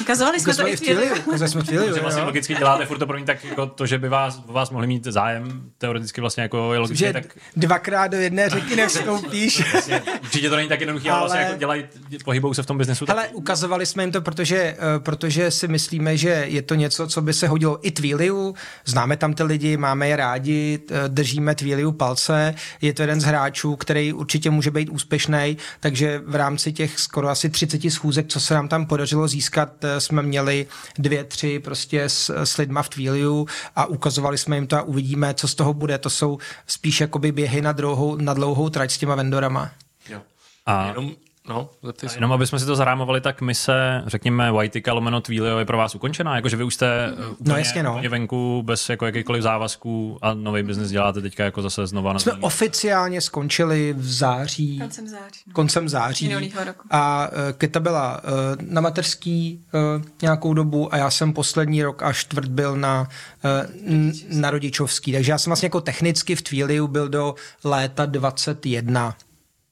Ukazovali jsme Ukazovali to i v Twiliu. Ukazovali jsme Twiliu, Že vlastně jo. logicky děláte furt to pro mě tak jako to, že by vás, vás mohli mít zájem, teoreticky vlastně jako je logické, Že tak dvakrát do jedné řeky nevstoupíš. vlastně, určitě to není tak jednoduché, ale, vlastně jako dělají, pohybou se v tom biznesu. tak- Ale ukazovali jsme jim to, protože, eh, protože si myslíme, že je to něco, co by se hodilo i Twiliu. Známe tam ty lidi, máme je rádi, eh, držíme Twiliu palce. Je to jeden z hráčů, který určitě může být úspěšný, takže v rámci těch skoro asi 30 schůzek, co se nám tam podařilo získat, jsme měli dvě, tři prostě s, s lidma v Twiliu a ukazovali jsme jim to a uvidíme, co z toho bude. To jsou spíš jakoby běhy na dlouhou, na dlouhou trať s těma vendorama. Jo. A Jenom, no, zeptej se. Jenom aby jsme si to zarámovali, tak mise, řekněme, Whiteyka lomeno Twilio je pro vás ukončená? Jakože vy už jste uh, úplně, jasně, no. úplně venku bez jako jakýkoliv závazků a nový biznis děláte teďka jako zase znova na Jsme zelený. oficiálně skončili v září. Koncem září. No. koncem září. Roku. A uh, Keta byla uh, na mateřský uh, nějakou dobu a já jsem poslední rok a čtvrt byl na, uh, n- na rodičovský. Takže já jsem vlastně jako technicky v Twiliu byl do léta 21.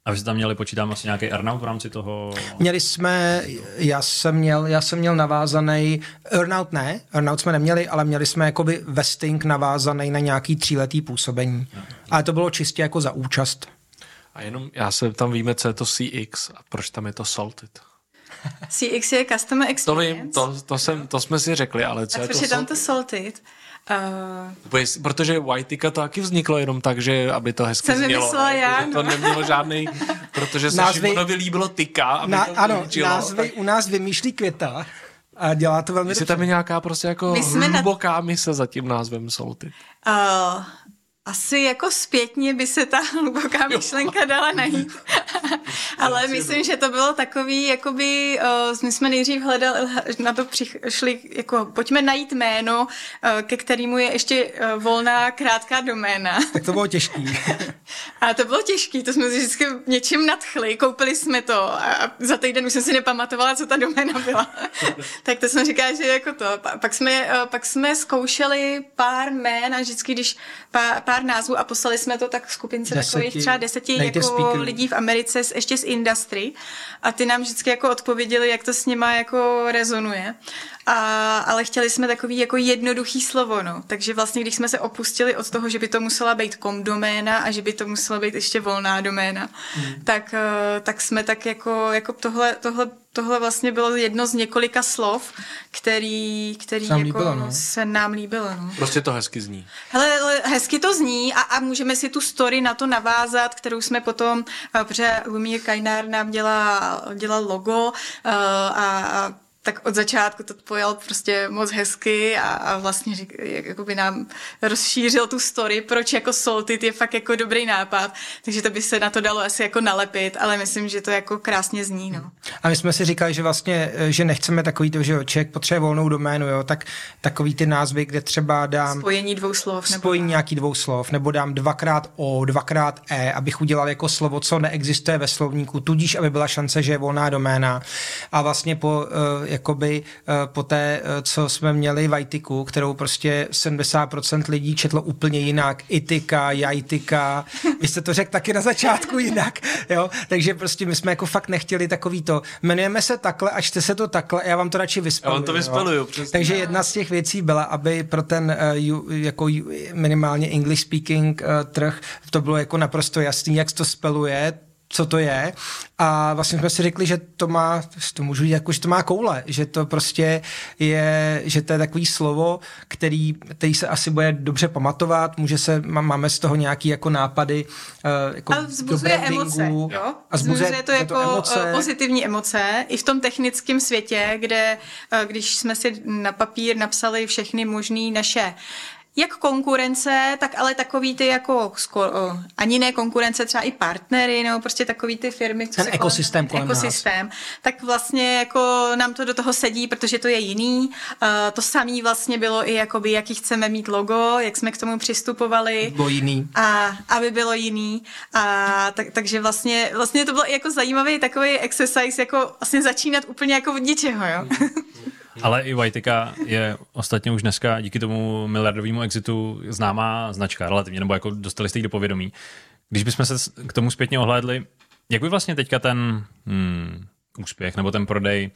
A vy jste tam měli, počítám, asi nějaký earnout v rámci toho? Měli jsme, já jsem měl, já jsem měl navázaný, earnout ne, earnout jsme neměli, ale měli jsme jakoby vesting navázaný na nějaký tříletý působení. Ale to bylo čistě jako za účast. A jenom já se tam víme, co je to CX a proč tam je to Salted. CX je Customer To Experience. vím, to, to, jsem, to jsme si řekli, ale co a je to proč je tam to Salted? Uh, Protože- Whiteyka to taky vzniklo jenom tak, že aby to hezky Jsem znělo. ne? já, Protože To no. nemělo žádný, protože se Názvy- Šimonovi líbilo tyka, aby Na, to ano, zničilo, názvy u nás vymýšlí Květa a dělá to velmi Jestli dobře. tam je nějaká prostě jako My jsme na- hluboká mise za tím názvem Salted. uh, asi jako zpětně by se ta hluboká myšlenka dala najít. Ale myslím, že to bylo takový, jakoby, uh, my jsme nejdřív hledali, na to přišli, jako pojďme najít jméno, uh, ke kterému je ještě uh, volná krátká doména. Tak to bylo těžký. A to bylo těžké, to jsme si vždycky něčím nadchli, koupili jsme to a za týden už jsem si nepamatovala, co ta doména byla. tak to jsem říkala, že jako to. Pa- Pak jsme, eh, pak jsme zkoušeli pár jmén a vždycky, když pár, pár názvů a poslali jsme to tak skupince Deseti takových třeba deseti jako speakerů. lidí v Americe z- ještě z industry a ty nám vždycky jako odpověděli, jak to s nima jako rezonuje. A, ale chtěli jsme takový jako jednoduchý slovo, no. Takže vlastně, když jsme se opustili od toho, že by to musela být kom doména a že by to musela být ještě volná doména, Hmm. tak, eh, tak jsme tak jako, jako tohle, tohle, tohle vlastně bylo jedno z několika slov, který, který Se nám jako líbilo, no. se nám líbilo, no. Prostě to hezky zní. Hele, ale hezky to zní a, a můžeme si tu story na to navázat, kterou jsme potom, eh, protože Lumír Kajnár nám dělá, dělal logo eh, a, a tak od začátku to pojal prostě moc hezky a, a vlastně řík, jakoby nám rozšířil tu story, proč jako Salted je fakt jako dobrý nápad, takže to by se na to dalo asi jako nalepit, ale myslím, že to jako krásně zní, no. A my jsme si říkali, že vlastně, eh, že nechceme takový to, že jo, člověk potřebuje volnou doménu, jo, tak takový ty názvy, kde třeba dám Spojení dvou slov. Nebo spojení nějaký dvou slov, nebo dám dvakrát O, dvakrát E, abych udělal jako slovo, co neexistuje ve slovníku, tudíž, aby byla šance, že je volná doména. A vlastně po, uh, jakoby, uh, po té, uh, co jsme měli Vajtiku, kterou prostě 70% lidí četlo úplně jinak, itika, jajtika, vy jste to řekl taky na začátku jinak, jo, takže prostě my jsme jako fakt nechtěli takový to, jmenujeme se takhle a čte se to takhle, já vám to radši vyspaluju. Já vám to vyspaluju, přesně. Takže jedna z těch věcí byla, aby pro ten uh, ju, jako minimálně English speaking uh, trh to bylo jako naprosto jasný, jak se to speluje, co to je. A vlastně jsme si řekli, že to má, to můžu říct, jako, že to má koule, že to prostě je, že to je takový slovo, který, který se asi bude dobře pamatovat, může se, má- máme z toho nějaký jako nápady uh, jako A vzbuzuje do emoce, jo? A vzbuzuje, vzbuzuje to jako emoce. eh, pozitivní emoce i v tom technickém světě, kde eh, když jsme si na papír napsali všechny možné naše jak konkurence, tak ale takový ty jako skoro, ani ne konkurence, třeba i partnery, nebo prostě takový ty firmy. co Ten se ekosystém kolem nás. ekosystém, tak vlastně jako nám to do toho sedí, protože to je jiný. Uh, to samé vlastně bylo i jakoby, jaký chceme mít logo, jak jsme k tomu přistupovali Bylo jiný. a aby bylo jiný. A tak, takže vlastně, vlastně to bylo i jako zajímavý takový exercise, jako vlastně začínat úplně jako od ničeho, jo. Ale i Whiteka je ostatně už dneska díky tomu miliardovému exitu známá značka relativně, nebo jako dostali jste ji do povědomí. Když bychom se k tomu zpětně ohlédli, jak by vlastně teďka ten hmm, úspěch nebo ten prodej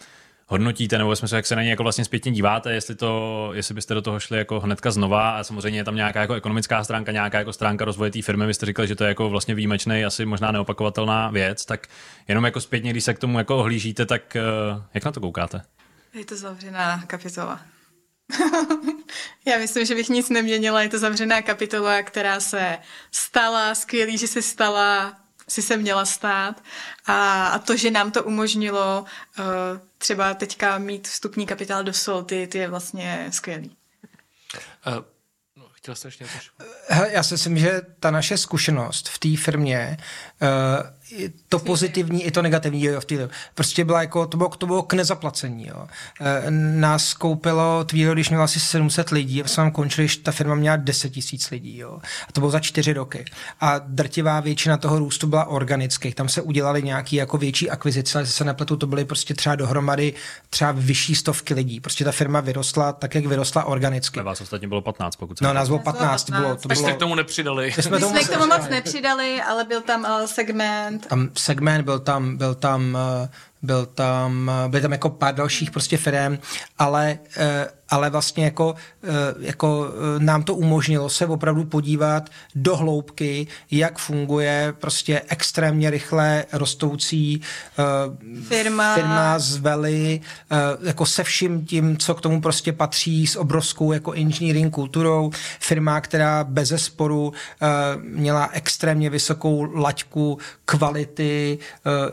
hodnotíte, nebo jsme se, jak se na ně jako vlastně zpětně díváte, jestli, to, jestli byste do toho šli jako hnedka znova a samozřejmě je tam nějaká jako ekonomická stránka, nějaká jako stránka rozvoje té firmy, vy jste říkali, že to je jako vlastně výjimečný, asi možná neopakovatelná věc, tak jenom jako zpětně, když se k tomu jako ohlížíte, tak eh, jak na to koukáte? Je to zavřená kapitola. Já myslím, že bych nic neměnila. Je to zavřená kapitola, která se stala, skvělý, že se stala, si se měla stát. A, a to, že nám to umožnilo uh, třeba teďka mít vstupní kapitál do Solty, ty je vlastně skvělý. Uh, no, chtěl jsi ještě Já si myslím, že ta naše zkušenost v té firmě uh, to pozitivní i to negativní jo, v té prostě byla jako, to bylo, to bylo k nezaplacení. Jo. E, nás koupilo Twilio, když měla asi 700 lidí, a jsme končili, že ta firma měla 10 tisíc lidí. Jo. A to bylo za čtyři roky. A drtivá většina toho růstu byla organických. Tam se udělali nějaký jako větší akvizice, ale se nepletu, to byly prostě třeba dohromady třeba vyšší stovky lidí. Prostě ta firma vyrostla tak, jak vyrostla organicky. Na vás ostatně bylo 15, pokud No, nás bylo 15. 15. Bylo, to bylo, jste k tomu nepřidali. My jsme, My jsme k tomu moc nepřidali, ale byl tam uh, segment segment. Tam segment, byl tam, byl tam, eh, byl tam, eh, byly tam jako pár dalších prostě firm, ale eh, ale vlastně jako, eh, jako eh, nám to umožnilo se opravdu podívat do hloubky, jak funguje prostě extrémně rychle rostoucí uh, firma, firma z Veli, jako se vším tím, co k tomu prostě patří, s obrovskou jako engineering kulturou, firma, která bez sporu měla extrémně vysokou laťku kvality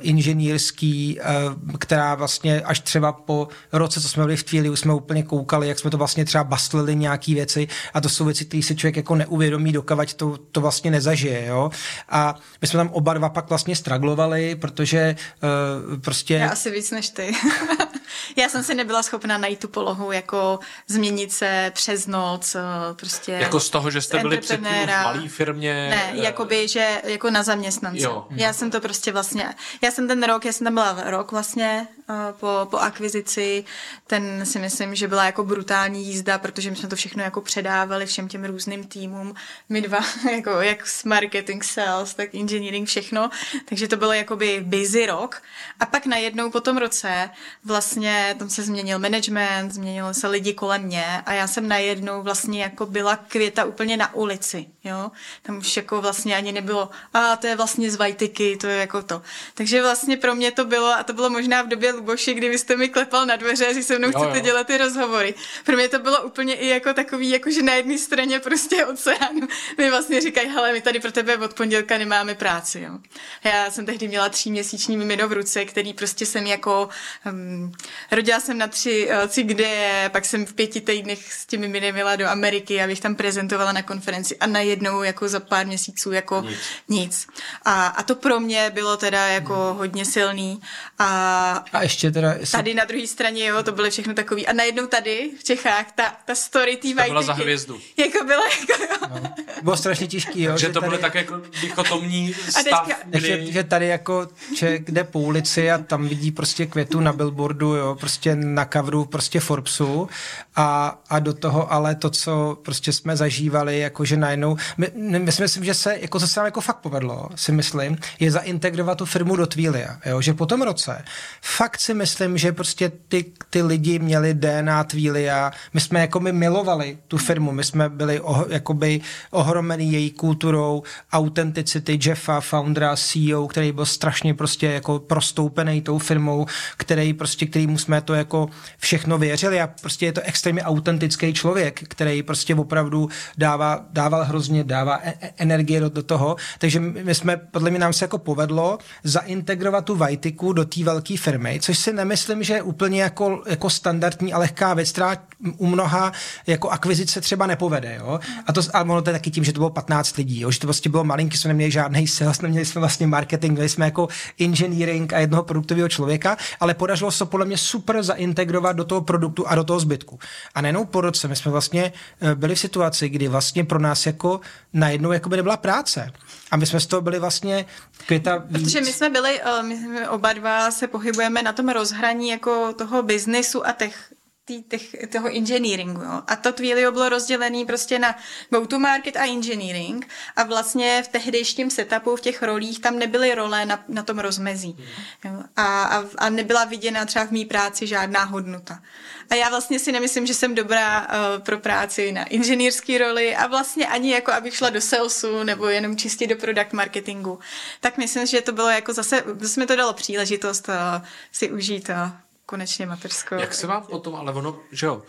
inženýrský, která vlastně až třeba po roce, co jsme byli v Tvíli, jsme úplně koukali, jak jsme to vlastně třeba bastlili nějaký věci a to jsou věci, které si člověk jako neuvědomí, dokavať to, to vlastně nezažije, jo. A my jsme tam oba dva pak vlastně straglovali, protože uh, prostě... Já asi víc než ty. Já jsem si nebyla schopna najít tu polohu, jako změnit se přes noc, eh, prostě... Jako z toho, že jste byli předtím v malé firmě? Ne, uh, jakoby, že jako na zaměstnance. Jo. Já jsem to prostě vlastně... Já jsem ten rok, já jsem tam byla rok vlastně uh, po, po akvizici, ten si myslím, že byla jako brutální jízda, protože my jsme to všechno jako předávali všem těm různým týmům, my dva, jako jak s marketing, sales, tak engineering, všechno, takže to bylo jakoby busy rok a pak najednou po tom roce vlastně tam se změnil management, změnili se lidi kolem mě a já jsem najednou vlastně jako byla květa úplně na ulici, jo, tam už jako vlastně ani nebylo, a to je vlastně z Vajtiky, to je jako to. Takže vlastně pro mě to bylo, a to bylo možná v době Luboši, kdy vy jste mi klepal na dveře, že se mnou jo, chcete jo. dělat ty rozhovory. Pro mě to bylo úplně i jako takový, jako že na jedné straně prostě oceánu mi vlastně říkají, hele, my tady pro tebe od pondělka nemáme práci, jo. Já jsem tehdy měla tříměsíční mimino v ruce, který prostě jsem jako, um, rodila jsem na tři uh, cigdeje, pak jsem v pěti týdnech s těmi miminy do Ameriky, abych tam prezentovala na konferenci a najednou jako za pár měsíců jako nic. nic. A, a to pro mě bylo teda jako hmm. hodně silný. A, a ještě teda... Tady na druhé straně, jo, to byly všechno takový. A najednou tady v Čechách ta, ta story tý byla za hvězdu. Jako byla jako... No. Bylo strašně těžký, jo. Že, že to tady... bylo tak jako dichotomní stav. A kdy... že, že, tady jako člověk jde po ulici a tam vidí prostě květu na billboardu, jo, prostě na kavru prostě Forbesu a, a do toho ale to, co prostě jsme zažívali, jako že najednou, my, my si myslím, že se, jako se jako fakt povedlo, si myslím, je zaintegrovat tu firmu do Tvília, jo, že po tom roce fakt si myslím, že prostě ty, ty lidi měli DNA Tvília, my jsme jako my milovali tu firmu, my jsme byli oh, jakoby ohromený její kulturou, autenticity Jeffa, foundera, CEO, který byl strašně prostě jako prostoupený tou firmou, který prostě, kterýmu jsme to jako všechno věřili. A prostě je to extrémně autentický člověk, který prostě opravdu dává, dával hrozně, dává e- e- energie do, do toho, takže my jsme, podle mě nám se jako povedlo zaintegrovat tu Vajtiku do té velké firmy, což si nemyslím, že je úplně jako, jako standardní a lehká věc, která u mnoha jako akvizice třeba nepovede. Jo? A to a ono to je taky tím, že to bylo 15 lidí, jo? že to vlastně bylo malinký, jsme neměli žádný sales, neměli jsme vlastně marketing, měli jsme jako engineering a jednoho produktového člověka, ale podařilo se podle mě super zaintegrovat do toho produktu a do toho zbytku. A nejenom po roce, my jsme vlastně eh, byli v situaci, kdy vlastně pro nás jako najednou jako by nebyla práce. A my jsme z toho byli vlastně květa víc. Protože my jsme byli, eh, my oba dva se pohybujeme na tom rozhraní jako toho biznisu a těch tý, těch, toho engineeringu. Jo. A to Twilio bylo rozdělené prostě na go-to-market a engineering a vlastně v tehdejším setupu, v těch rolích, tam nebyly role na, na tom rozmezí. Jo. A, a, a nebyla viděna třeba v mý práci žádná hodnota. A já vlastně si nemyslím, že jsem dobrá uh, pro práci na inženýrské roli a vlastně ani jako abych šla do salesu nebo jenom čistě do product marketingu. Tak myslím, že to bylo jako zase, zase mi to dalo příležitost uh, si užít uh, konečně mateřskou. Jak se vám potom, ale ono, že jo,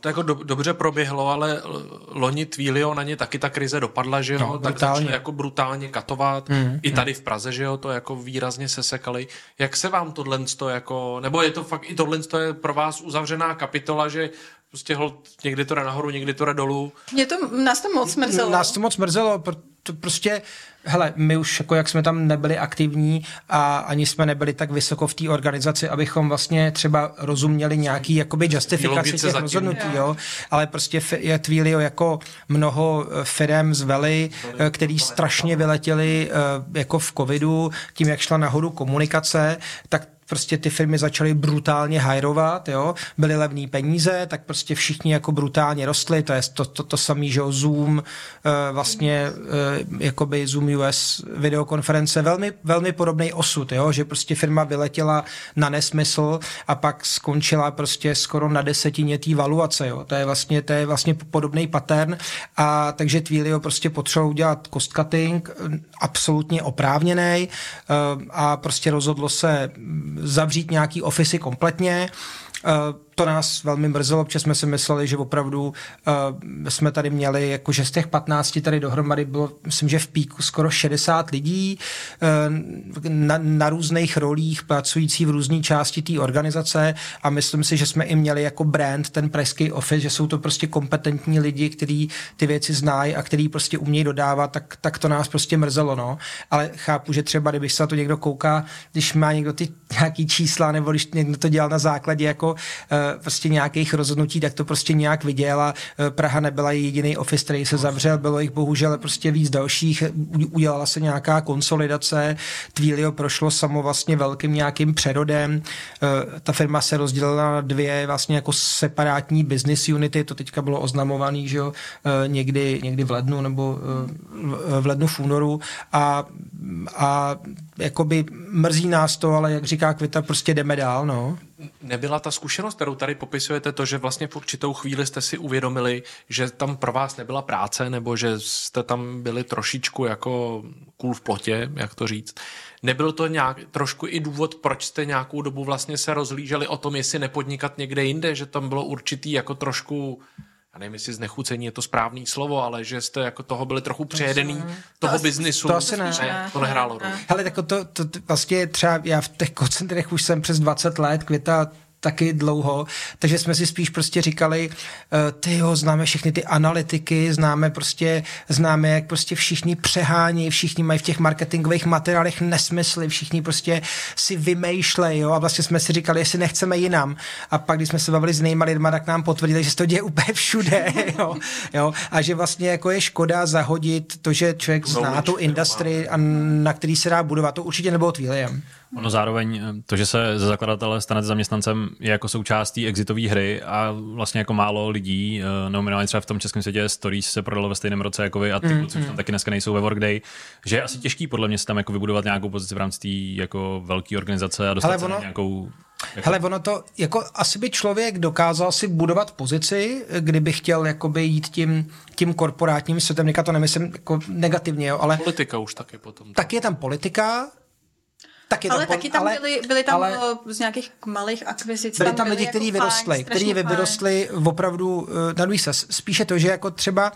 to jako do, dobře proběhlo, ale loni Twilio na ně taky ta krize dopadla, že jo, no, tak začali jako brutálně katovat. Mm, I tady mm. v Praze, že jo, to jako výrazně sesekali. Jak se vám tohle to jako, nebo je to fakt, i tohle to je pro vás uzavřená kapitola, že prostě hold, někdy to jde nahoru, někdy to jde dolů. Mě to, nás to moc mrzelo. Nás to moc mrzelo, to prostě hele, my už jako jak jsme tam nebyli aktivní a ani jsme nebyli tak vysoko v té organizaci, abychom vlastně třeba rozuměli nějaký jakoby justifikaci těch rozhodnutí, jo. ale prostě je Twilio jako mnoho eh, firm z Veli, eh, který strašně vyletěli eh, jako v covidu, tím jak šla nahoru komunikace, tak prostě ty firmy začaly brutálně hajrovat, jo, byly levné peníze, tak prostě všichni jako brutálně rostly, to je to, to, to samý, že Zoom, eh, vlastně eh, jakoby Zoom US videokonference, velmi, velmi podobný osud, jo, že prostě firma vyletěla na nesmysl a pak skončila prostě skoro na desetině té valuace, jo, to je vlastně, to je vlastně podobný pattern a takže Twilio prostě potřeboval udělat cost cutting, absolutně oprávněný eh, a prostě rozhodlo se zavřít nějaký ofisy kompletně. To nás velmi mrzelo, protože jsme si mysleli, že opravdu uh, jsme tady měli, jakože z těch 15 tady dohromady bylo, myslím, že v píku skoro 60 lidí uh, na, na různých rolích, pracující v různé části té organizace a myslím si, že jsme i měli jako brand ten Pražský office, že jsou to prostě kompetentní lidi, kteří ty věci znají a který prostě umějí dodávat, tak, tak to nás prostě mrzelo, no. Ale chápu, že třeba, kdybych se na to někdo kouká, když má někdo ty nějaký čísla, nebo když někdo to dělal na základě jako uh, prostě nějakých rozhodnutí, tak to prostě nějak viděl a e, Praha nebyla jediný office, který se zavřel, bylo jich bohužel prostě víc dalších, udělala se nějaká konsolidace, Twilio prošlo samo vlastně velkým nějakým přerodem, e, ta firma se rozdělila na dvě vlastně jako separátní business unity, to teďka bylo oznamovaný, že jo, e, někdy, někdy v lednu nebo v lednu v únoru a, a jakoby mrzí nás to, ale jak říká Kvita, prostě jdeme dál, no nebyla ta zkušenost, kterou tady popisujete, to, že vlastně v určitou chvíli jste si uvědomili, že tam pro vás nebyla práce, nebo že jste tam byli trošičku jako kůl v plotě, jak to říct. Nebyl to nějak trošku i důvod, proč jste nějakou dobu vlastně se rozlíželi o tom, jestli nepodnikat někde jinde, že tam bylo určitý jako trošku já nevím, jestli znechucení je to správný slovo, ale že jste jako toho byli trochu přejedený, toho to biznisu. To asi ne. ne. To nehrálo roli. Hele, tak to, to, to, vlastně třeba já v těch koncentrech už jsem přes 20 let, Květa taky dlouho, takže jsme si spíš prostě říkali, eh, ty jo, známe všechny ty analytiky, známe prostě, známe, jak prostě všichni přehání, všichni mají v těch marketingových materiálech nesmysly, všichni prostě si vymýšlejí, jo, a vlastně jsme si říkali, jestli nechceme jinam. A pak, když jsme se bavili s nejma lidma, tak nám potvrdili, že se to děje úplně všude, jo, jo, a že vlastně jako je škoda zahodit to, že člověk zná tu industrii a na který se dá budovat. To určitě nebylo Twiliem. Ono zároveň eh, to, že se ze zakladatele stanete zaměstnancem, je jako součástí exitové hry a vlastně jako málo lidí, eh, no minimálně třeba v tom českém světě Stories se prodalo ve stejném roce jako vy a ty mm, kluci mm. tam taky dneska nejsou ve Workday, že je asi těžký podle mě se tam jako vybudovat nějakou pozici v rámci té jako velké organizace a dostat Ale se ono... nějakou jako... Hele, ono to, jako asi by člověk dokázal si budovat pozici, kdyby chtěl jakoby jít tím, tím korporátním světem, to nemyslím jako negativně, jo, ale... Politika už taky potom. Tak je tam politika, Taky ale tam, taky tam ale, byli, byli tam ale, z nějakých malých akvizic. Byli tam, tam lidi, kteří jako vyrostli, kteří vyrostli opravdu eh, na Luisa. Spíše to, že jako třeba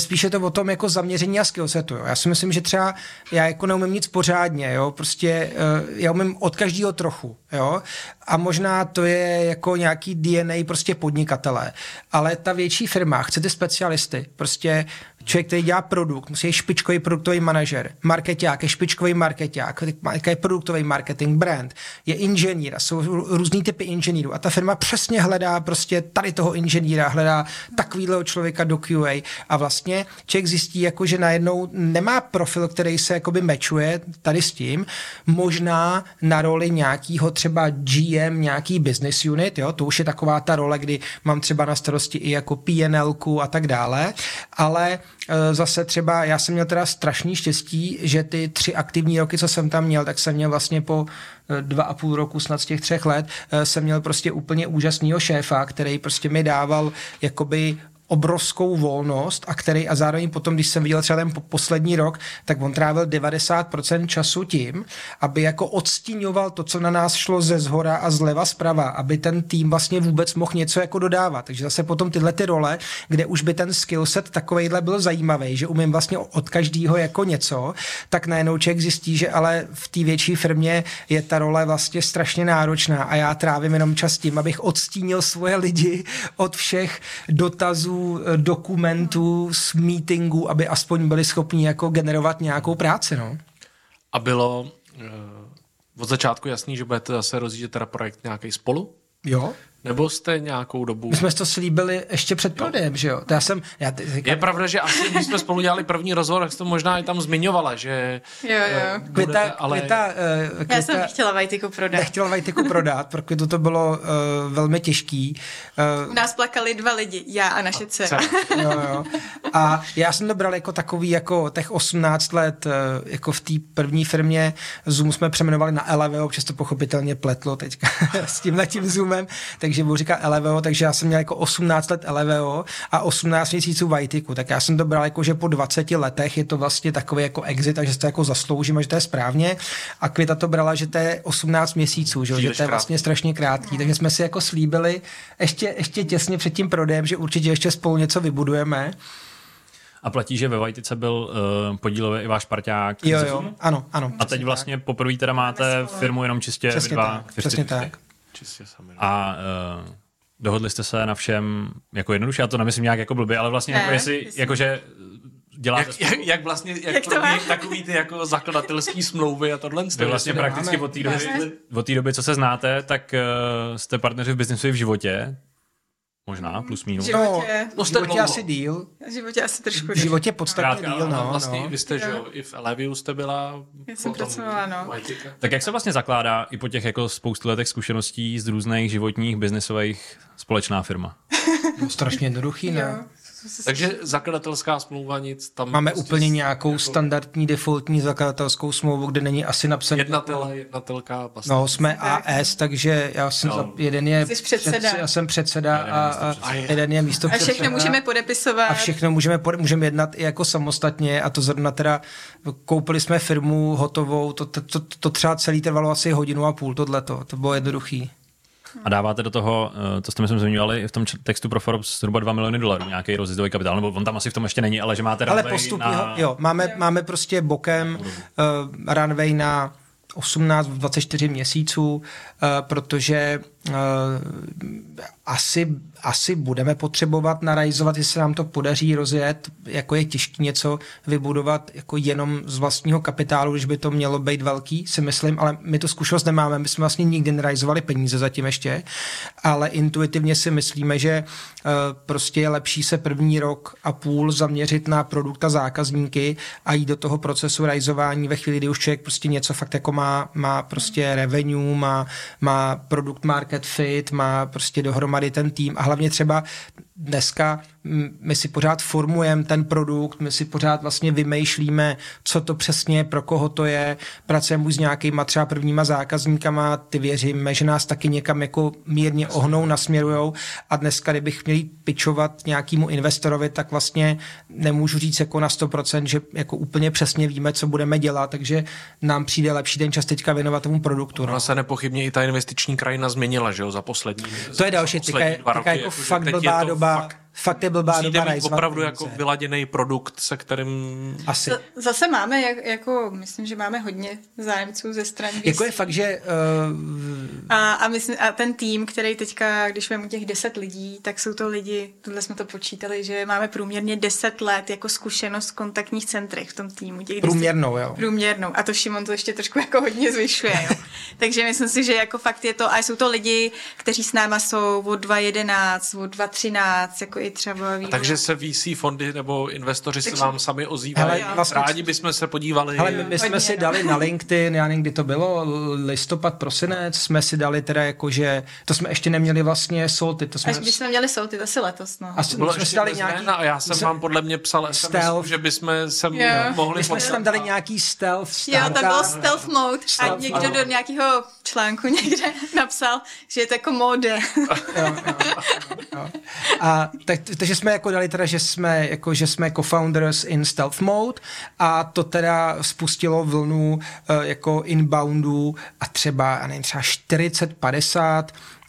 spíše to o tom jako zaměření a skillsetu. Jo. Já si myslím, že třeba já jako neumím nic pořádně, jo, prostě eh, já umím od každého trochu, jo, a možná to je jako nějaký DNA prostě podnikatele, ale ta větší firma chce ty specialisty, prostě člověk, který dělá produkt, musí být špičkový produktový manažer, marketák, je špičkový marketák, je produktový marketing, brand, je inženýr, jsou různý typy inženýrů a ta firma přesně hledá prostě tady toho inženýra, hledá takovýhleho člověka do QA a vlastně vlastně člověk zjistí, jako, že najednou nemá profil, který se jakoby mečuje tady s tím, možná na roli nějakého třeba GM, nějaký business unit, jo, to už je taková ta role, kdy mám třeba na starosti i jako PNL a tak dále, ale e, zase třeba já jsem měl teda strašný štěstí, že ty tři aktivní roky, co jsem tam měl, tak jsem měl vlastně po e, dva a půl roku snad z těch třech let, e, jsem měl prostě úplně úžasného šéfa, který prostě mi dával jakoby obrovskou volnost a který a zároveň potom, když jsem viděl třeba ten poslední rok, tak on trávil 90% času tím, aby jako odstíňoval to, co na nás šlo ze zhora a zleva zprava, aby ten tým vlastně vůbec mohl něco jako dodávat. Takže zase potom tyhle ty role, kde už by ten skillset takovejhle byl zajímavý, že umím vlastně od každého jako něco, tak najednou člověk zjistí, že ale v té větší firmě je ta role vlastně strašně náročná a já trávím jenom čas tím, abych odstínil svoje lidi od všech dotazů, Eh, dokumentů, z meetingů, aby aspoň byli schopni jako generovat nějakou práci, no. A bylo uh, od začátku jasný, že budete zase rozjíždět teda projekt nějaký spolu? Jo. Nebo jste nějakou dobu... My jsme to slíbili ještě před prodejem, že jo? To já jsem, já ty, říkám... Je pravda, že asi, když jsme spolu dělali první rozhovor, tak jsi to možná i tam zmiňovala, že... Jo, jo. Uh, budete, ale... Kvita, uh, kvita, já jsem nechtěla Vajtiku prodat. Nechtěla Vajtiku prodat, protože to bylo uh, velmi těžký. Uh, U nás plakali dva lidi, já a naše dcera. jo, jo. A já jsem to bral jako takový, jako těch 18 let, uh, jako v té první firmě Zoom jsme přeměnovali na Eleveo, občas to pochopitelně pletlo teďka s tím Zoomem, takže takže budu říkat LVO, takže já jsem měl jako 18 let LVO a 18 měsíců Vajtiku, tak já jsem to bral jako, že po 20 letech je to vlastně takový jako exit a že to jako zasloužím a že to je správně a Kvita to brala, že to je 18 měsíců, že, že to je vlastně strašně krátký, takže jsme si jako slíbili ještě, ještě těsně před tím prodejem, že určitě ještě spolu něco vybudujeme. A platí, že ve Vajtice byl uh, podílový i váš parťák. Jo, jo, ano, ano. A teď vlastně poprvé teda máte firmu jenom čistě přesně dva. Tak, přesně tak. Čistě sami. No. A uh, dohodli jste se na všem jako jednoduše, já to nemyslím nějak jako blbě, ale vlastně ne, jako jestli, jakože děláte... Jak, jak, jak vlastně, jak, jak to má? takový ty jako zakladatelský smlouvy a tohle. Vy vlastně prakticky od té doby, od té doby, co se znáte, tak uh, jste partneři v biznesu i v životě, Možná, plus minus. V životě, no, v životě asi díl. V životě asi trošku V životě podstatně díl, no. Vlastně no. vy jste, že jo, i v Eleviu jste byla. Já jsem pracovala, no. Tak jak se vlastně zakládá i po těch jako spoustu letech zkušeností z různých životních, biznesových společná firma? no, strašně jednoduchý, ne? Takže zakladatelská smlouva nic tam... Máme prostě úplně nějakou jako... standardní defaultní zakladatelskou smlouvu, kde není asi napsaný... Jednatel, jednatelka... Vlastně. No, jsme AS, takže já jsem no. za, jeden je... Jsi předseda. Před, já jsem předseda a, a, a jeden je místo A všechno můžeme podepisovat. A všechno můžeme, můžeme jednat i jako samostatně a to zrovna teda koupili jsme firmu hotovou, to, to, to, to třeba celý trvalo asi hodinu a půl, tohleto, to bylo jednoduchý. A dáváte do toho, eh, to jste myslím zmiňovali v tom textu pro Forbes zhruba 2 miliony dolarů, nějaký rozjezdový kapitál, nebo on tam asi v tom ještě není, ale že máte Ale postupně, na... jo, máme, máme prostě bokem uh, runway na 18-24 měsíců, uh, protože asi, asi budeme potřebovat narajzovat, jestli nám to podaří rozjet, jako je těžké něco vybudovat jako jenom z vlastního kapitálu, když by to mělo být velký, si myslím, ale my to zkušenost nemáme, my jsme vlastně nikdy nerajzovali peníze zatím ještě, ale intuitivně si myslíme, že uh, prostě je lepší se první rok a půl zaměřit na produkt a zákazníky a jít do toho procesu rajzování ve chvíli, kdy už člověk prostě něco fakt jako má, má prostě revenue, má, má produkt market fit, má prostě dohromady ten tým a hlavně třeba dneska my si pořád formujeme ten produkt, my si pořád vlastně vymýšlíme, co to přesně je, pro koho to je, pracujeme už s nějakýma třeba prvníma zákazníkama, ty věříme, že nás taky někam jako mírně ohnou, nasměrujou a dneska, kdybych měl pičovat nějakému investorovi, tak vlastně nemůžu říct jako na 100%, že jako úplně přesně víme, co budeme dělat, takže nám přijde lepší ten čas teďka věnovat tomu produktu. No. se nepochybně i ta investiční krajina změnila, že jo, za poslední To je další, teďka, teďka jako fakt blbá doba. Fakt fakt je blbá Musíte doba mít opravdu jako vyladěný produkt, se kterým... Asi. Zase máme, jak, jako, myslím, že máme hodně zájemců ze strany. Jako je fakt, že... Uh... A, a, myslím, a ten tým, který teďka, když máme těch deset lidí, tak jsou to lidi, tohle jsme to počítali, že máme průměrně deset let jako zkušenost v kontaktních centrech v tom týmu. Těch průměrnou, jo. Průměrnou. A to Šimon to ještě trošku jako hodně zvyšuje, jo. Takže myslím si, že jako fakt je to, a jsou to lidi, kteří s náma jsou od 2.11, od 2.13, jako i třeba vývoj. Takže se VC fondy nebo investoři Takže... se vám sami ozývají. Hele, vlastně, Rádi bychom se podívali. Ale my, my jsme si dali na LinkedIn, já nevím, kdy to bylo, listopad, prosinec, jsme si dali teda jako, že to jsme ještě neměli vlastně solty. To jsme... Až bychom měli solty, asi letos, no. Asi bylo jsme si dali nějaký... A já jsem vám podle mě psal stealth. že bychom se yeah. mohli... My jsme si tam dali nějaký stealth Jo, tam byl stealth mode stealth a někdo mode. do nějakého článku někde napsal, že je to jako mode. jo, jo, jo, jo. A tak, takže jsme jako dali teda, že jsme, jako, že jsme co-founders in stealth mode a to teda spustilo vlnu uh, jako inboundů a třeba, já nevím, třeba 40-50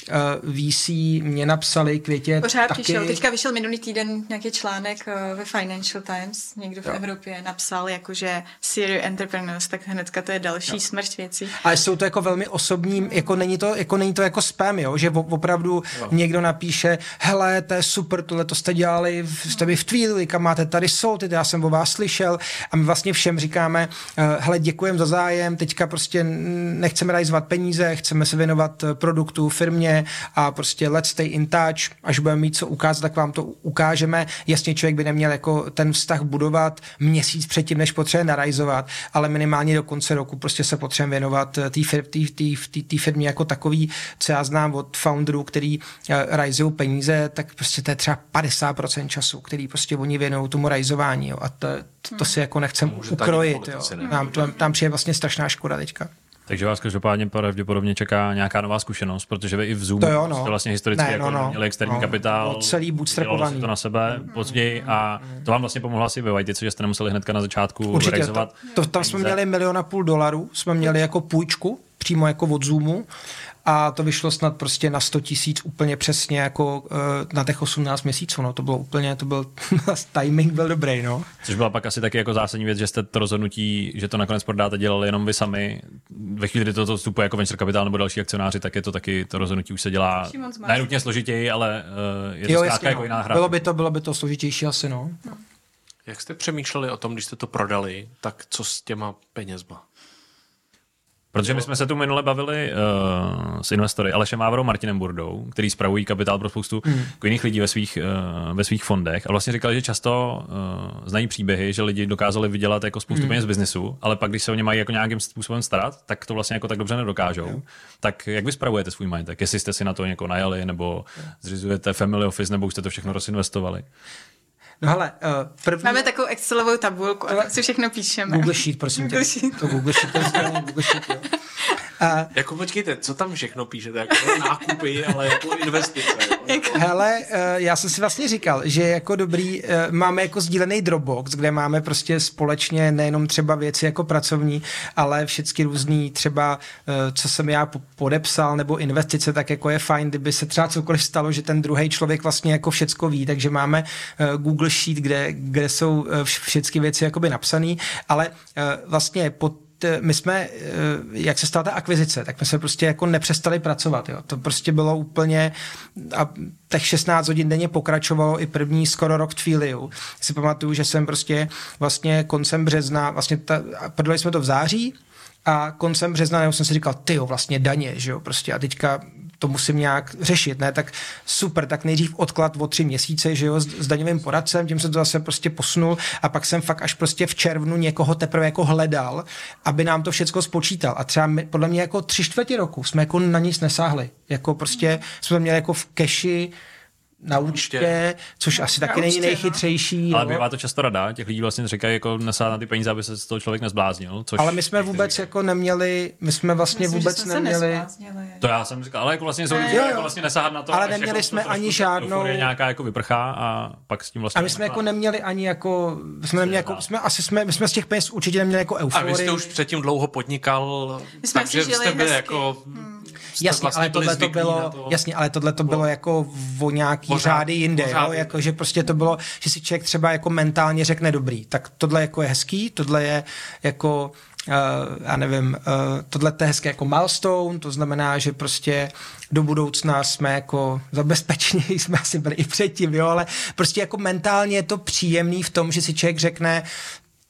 uh, eh, VC mě napsali Květě Pořád taky. přišel. Teďka vyšel minulý týden nějaký článek uh, ve Financial Times, někdo v jo. Evropě napsal jakože serial entrepreneurs, tak hnedka to je další jo. smrť věcí. A jsou to jako velmi osobní, jako není to jako, není to jako spam, jo? že opravdu jo. někdo napíše, hele, to je super, tohle to jste dělali, jste by v Tweedly, kam máte tady ty já jsem o vás slyšel a my vlastně všem říkáme, uh, hele, děkujeme za zájem, teďka prostě nechceme realizovat peníze, chceme se věnovat produktu, firmě, a prostě let's stay in touch, až budeme mít co ukázat, tak vám to ukážeme. Jasně, člověk by neměl jako ten vztah budovat měsíc předtím, než potřebuje narajzovat, ale minimálně do konce roku prostě se potřebujeme věnovat té firmě jako takový, co já znám od founderů, který eh, rajzují peníze, tak prostě to je třeba 50% času, který prostě oni věnují tomu rajzování jo. a to, to, to si jako nechcem ukrojit. Jo. Tam, tam, tam přijde vlastně strašná škoda teďka. Takže vás každopádně pravděpodobně čeká nějaká nová zkušenost, protože vy i v Zoomu to jo, no. jste vlastně historicky ne, no, jako no. měli externí no, kapitál, no, celý bootstrapovaný. to na sebe později a to vám vlastně pomohlo asi ve Vajtici, že jste nemuseli hnedka na začátku Určitě, realizovat. To, to, tam jsme měli milion a půl dolarů, jsme měli jako půjčku přímo jako od Zoomu a to vyšlo snad prostě na 100 tisíc úplně přesně jako uh, na těch 18 měsíců, no to bylo úplně, to byl, timing byl dobrý, no. Což byla pak asi taky jako zásadní věc, že jste to rozhodnutí, že to nakonec prodáte, dělali jenom vy sami. Ve chvíli, kdy to, to vstupuje jako venture kapitál nebo další akcionáři, tak je to taky, to rozhodnutí už se dělá nenutně složitěji, ale uh, je to jo, jasně, jako no. jiná hra. Bylo by to, bylo by to složitější asi, no. no. Jak jste přemýšleli o tom, když jste to prodali, tak co s těma penězma? Protože my jsme se tu minule bavili uh, s investory Alešem Mávrou Martinem Burdou, který spravují kapitál pro spoustu mm. jiných lidí ve svých, uh, ve svých fondech a vlastně říkali, že často uh, znají příběhy, že lidi dokázali vydělat jako spoustu mm. peněz z biznesu, ale pak, když se o ně mají jako nějakým způsobem starat, tak to vlastně jako tak dobře nedokážou. Mm. Tak jak vy spravujete svůj majetek? Jestli jste si na to jako najali, nebo zřizujete family office, nebo už jste to všechno rozinvestovali? No hele, uh, první... Máme takovou Excelovou tabulku a tak si všechno píšeme. Google Sheet, prosím Google tě. Sheet. To Google Sheet, to je Google Sheet, jo. A... Jako počkejte, co tam všechno píšete? Jako nákupy, ale jako investice. Jako. Hele, eh, já jsem si vlastně říkal, že jako dobrý, eh, máme jako sdílený Dropbox, kde máme prostě společně nejenom třeba věci jako pracovní, ale všechny různý třeba, co jsem já podepsal, nebo investice, tak jako je fajn, kdyby se třeba cokoliv stalo, že ten druhý člověk vlastně jako všecko ví, takže máme Google Sheet, kde, kde jsou všechny věci jakoby napsané, ale vlastně pod my jsme, eh, jak se stala ta akvizice, tak my jsme prostě jako nepřestali pracovat. Jo. To prostě bylo úplně, a těch 16 hodin denně pokračovalo i první skoro rok Twiliu. Si pamatuju, že jsem prostě vlastně koncem března, vlastně ta, prodali jsme to v září, a koncem března jsem si říkal, ty vlastně daně, že jo, prostě a teďka to musím nějak řešit, ne, tak super, tak nejdřív odklad o tři měsíce, že jo, s, s daňovým poradcem, tím se to zase prostě posunul a pak jsem fakt až prostě v červnu někoho teprve jako hledal, aby nám to všechno spočítal. A třeba my, podle mě jako tři čtvrtě roku jsme jako na nic nesáhli, jako prostě jsme měli jako v keši na účtě, což asi taky není no. nejchytřejší. Ale bývá to často rada, těch lidí vlastně říkají jako nesát na ty peníze, aby se z toho člověk nezbláznil. Což ale my jsme vůbec říkají. jako neměli, my jsme vlastně Myslím, vůbec neměli. To já jsem říkal, ale jako vlastně jsou lidi, jako vlastně nesáhat na to. Ale neměli jako jsme ani žádnou. nějaká jako vyprchá a pak s tím vlastně. A my jsme jako neměli ani jako, jsme neměli jako, jsme asi jsme, my jsme z těch peněz určitě neměli jako euforii. A vy jste už předtím dlouho podnikal, takže jste byli jako hmm jasně, vlastně ale tohle to bylo, to... jasně, ale tohle to bylo jako o nějaký pořád, řády jinde, pořád. jo? Jako, že prostě to bylo, že si člověk třeba jako mentálně řekne dobrý, tak tohle jako je hezký, tohle je jako Uh, já nevím, uh, tohle je hezké jako milestone, to znamená, že prostě do budoucna jsme jako zabezpečení, jsme asi byli i předtím, jo, ale prostě jako mentálně je to příjemný v tom, že si člověk řekne,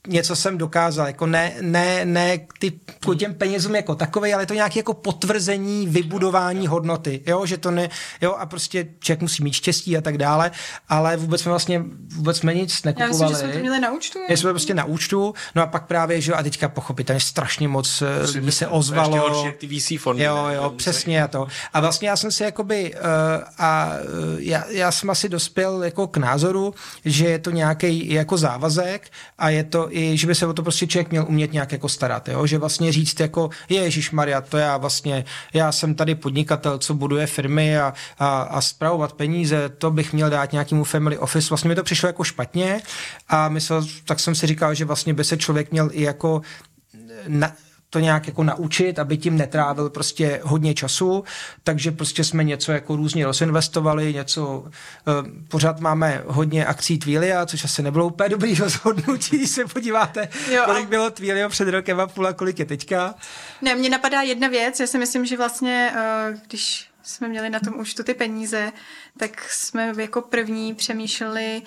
něco jsem dokázal, jako ne, ne, ne ty, k těm penězům jako takový, ale je to nějaké jako potvrzení vybudování hodnoty, jo, že to ne, jo, a prostě člověk musí mít štěstí a tak dále, ale vůbec jsme vlastně, vůbec jsme nic nekupovali. Já myslím, že jsme to měli na účtu. Já jsme prostě na účtu, no a pak právě, že jo, a teďka pochopitelně strašně moc eh, mi se ozvalo. Horší, jak ty VC fondy. Jo, jo, přesně a to. A vlastně já jsem si jakoby, uh, a uh, já, já jsem asi dospěl jako k názoru, že je to nějaký jako závazek a je to i, že by se o to prostě člověk měl umět nějak jako starat, jo? že vlastně říct jako Ježíš Maria, to já vlastně, já jsem tady podnikatel, co buduje firmy a, a, a spravovat peníze, to bych měl dát nějakému family office, vlastně mi to přišlo jako špatně a myslel, tak jsem si říkal, že vlastně by se člověk měl i jako na, to nějak jako naučit, aby tím netrávil prostě hodně času, takže prostě jsme něco jako různě rozinvestovali, něco, uh, pořád máme hodně akcí Twilio, což asi nebylo úplně dobrý rozhodnutí, když se podíváte, jo, kolik bylo Twilio před rokem a půl a kolik je teďka. Ne, mně napadá jedna věc, já si myslím, že vlastně, uh, když jsme měli na tom účtu ty peníze, tak jsme jako první přemýšleli,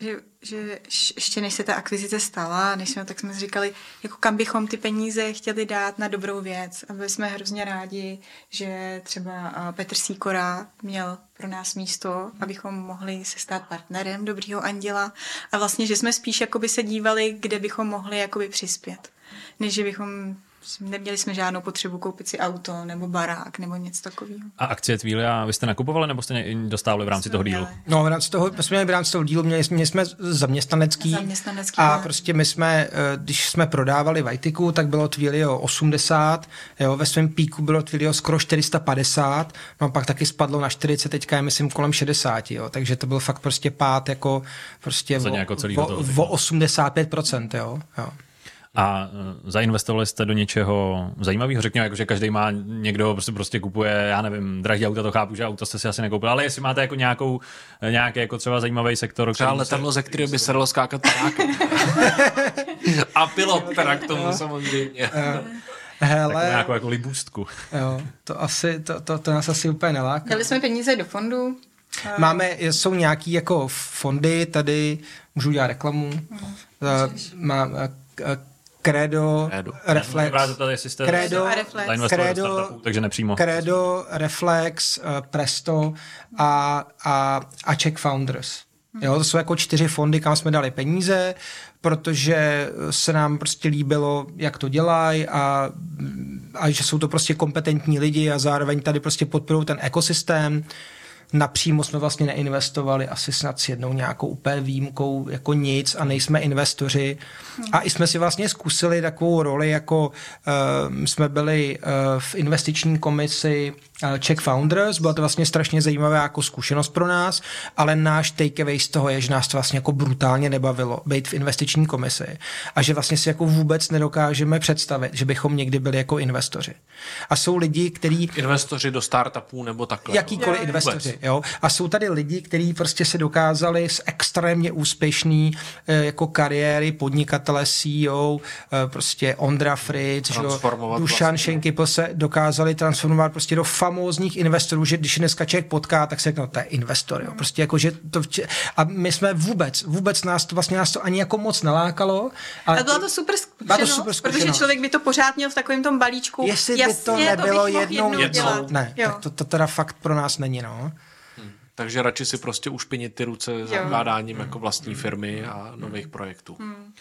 že, že ještě než se ta akvizice stala, než jsme, tak jsme si říkali, jako kam bychom ty peníze chtěli dát na dobrou věc. A byli jsme hrozně rádi, že třeba Petr Síkora měl pro nás místo, abychom mohli se stát partnerem Dobrýho anděla. A vlastně, že jsme spíš jakoby se dívali, kde bychom mohli jakoby přispět, než že bychom neměli jsme žádnou potřebu koupit si auto nebo barák nebo něco takového. A akcie Tvília vy jste nakupovali nebo jste dostávali v rámci toho dílu? No, v rámci toho, my jsme měli v rámci toho dílu, měli, měli jsme zaměstnanecký, zaměstnanecký a ne. prostě my jsme, eh, když jsme prodávali Vajtiku, tak bylo Twilio 80, jo, ve svém píku bylo Twilio skoro 450, no a pak taky spadlo na 40, teďka je myslím kolem 60, jo, takže to byl fakt prostě pád jako prostě o, o, o 85%, jo, jo. A e, zainvestovali jste do něčeho zajímavého? Řekněme, jako, že každý má někdo prostě, prostě kupuje, já nevím, drahý auta, to chápu, že auto jste si asi nekoupil, ale jestli máte jako nějakou, nějaký jako třeba zajímavý sektor. Třeba letadlo, ze kterého by se dalo skákat A pilot teda k tomu samozřejmě. Hele, tak nějakou jako libůstku. Jo, to asi, to, to, to nás asi úplně neláká. Dali jsme peníze do fondu. Máme, jsou nějaký jako fondy, tady můžu udělat reklamu. Mm. Má, Credo, Credo. Reflex, Credo, Reflex. Credo, takže nepřímo. Credo, Reflex, uh, Presto a, a, a Czech Founders. Jo, to jsou jako čtyři fondy, kam jsme dali peníze, protože se nám prostě líbilo, jak to dělají a, a že jsou to prostě kompetentní lidi a zároveň tady prostě podporují ten ekosystém napřímo jsme vlastně neinvestovali asi snad s jednou nějakou úplně výjimkou jako nic a nejsme investoři. Hmm. A i jsme si vlastně zkusili takovou roli, jako uh, jsme byli uh, v investiční komisi Czech Founders, byla to vlastně strašně zajímavá jako zkušenost pro nás, ale náš takeaway z toho je, že nás to vlastně jako brutálně nebavilo být v investiční komisi a že vlastně si jako vůbec nedokážeme představit, že bychom někdy byli jako investoři. A jsou lidi, kteří... Investoři do startupů nebo takhle. Jakýkoliv investoři. Jo? A jsou tady lidi, kteří prostě se dokázali z extrémně úspěšný eh, jako kariéry podnikatele CEO, eh, prostě Ondra Fritz, Dušan vlastně. Šenkypl se dokázali transformovat prostě do famózních investorů, že když dneska člověk potká, tak se řekne, no, to je investor. Jo? Prostě jako, že to, a my jsme vůbec, vůbec nás to vlastně nás to ani jako moc nalákalo. Ale, byla to super zkušenost, to super zkušenost, protože člověk by to pořád měl v takovém tom balíčku. Jestli Jasně, by to nebylo to jednou, jednou, ne, jo. tak to, to teda fakt pro nás není, no. Takže radši si prostě ušpinit ty ruce zakládáním jako vlastní firmy a nových projektů. Hmm.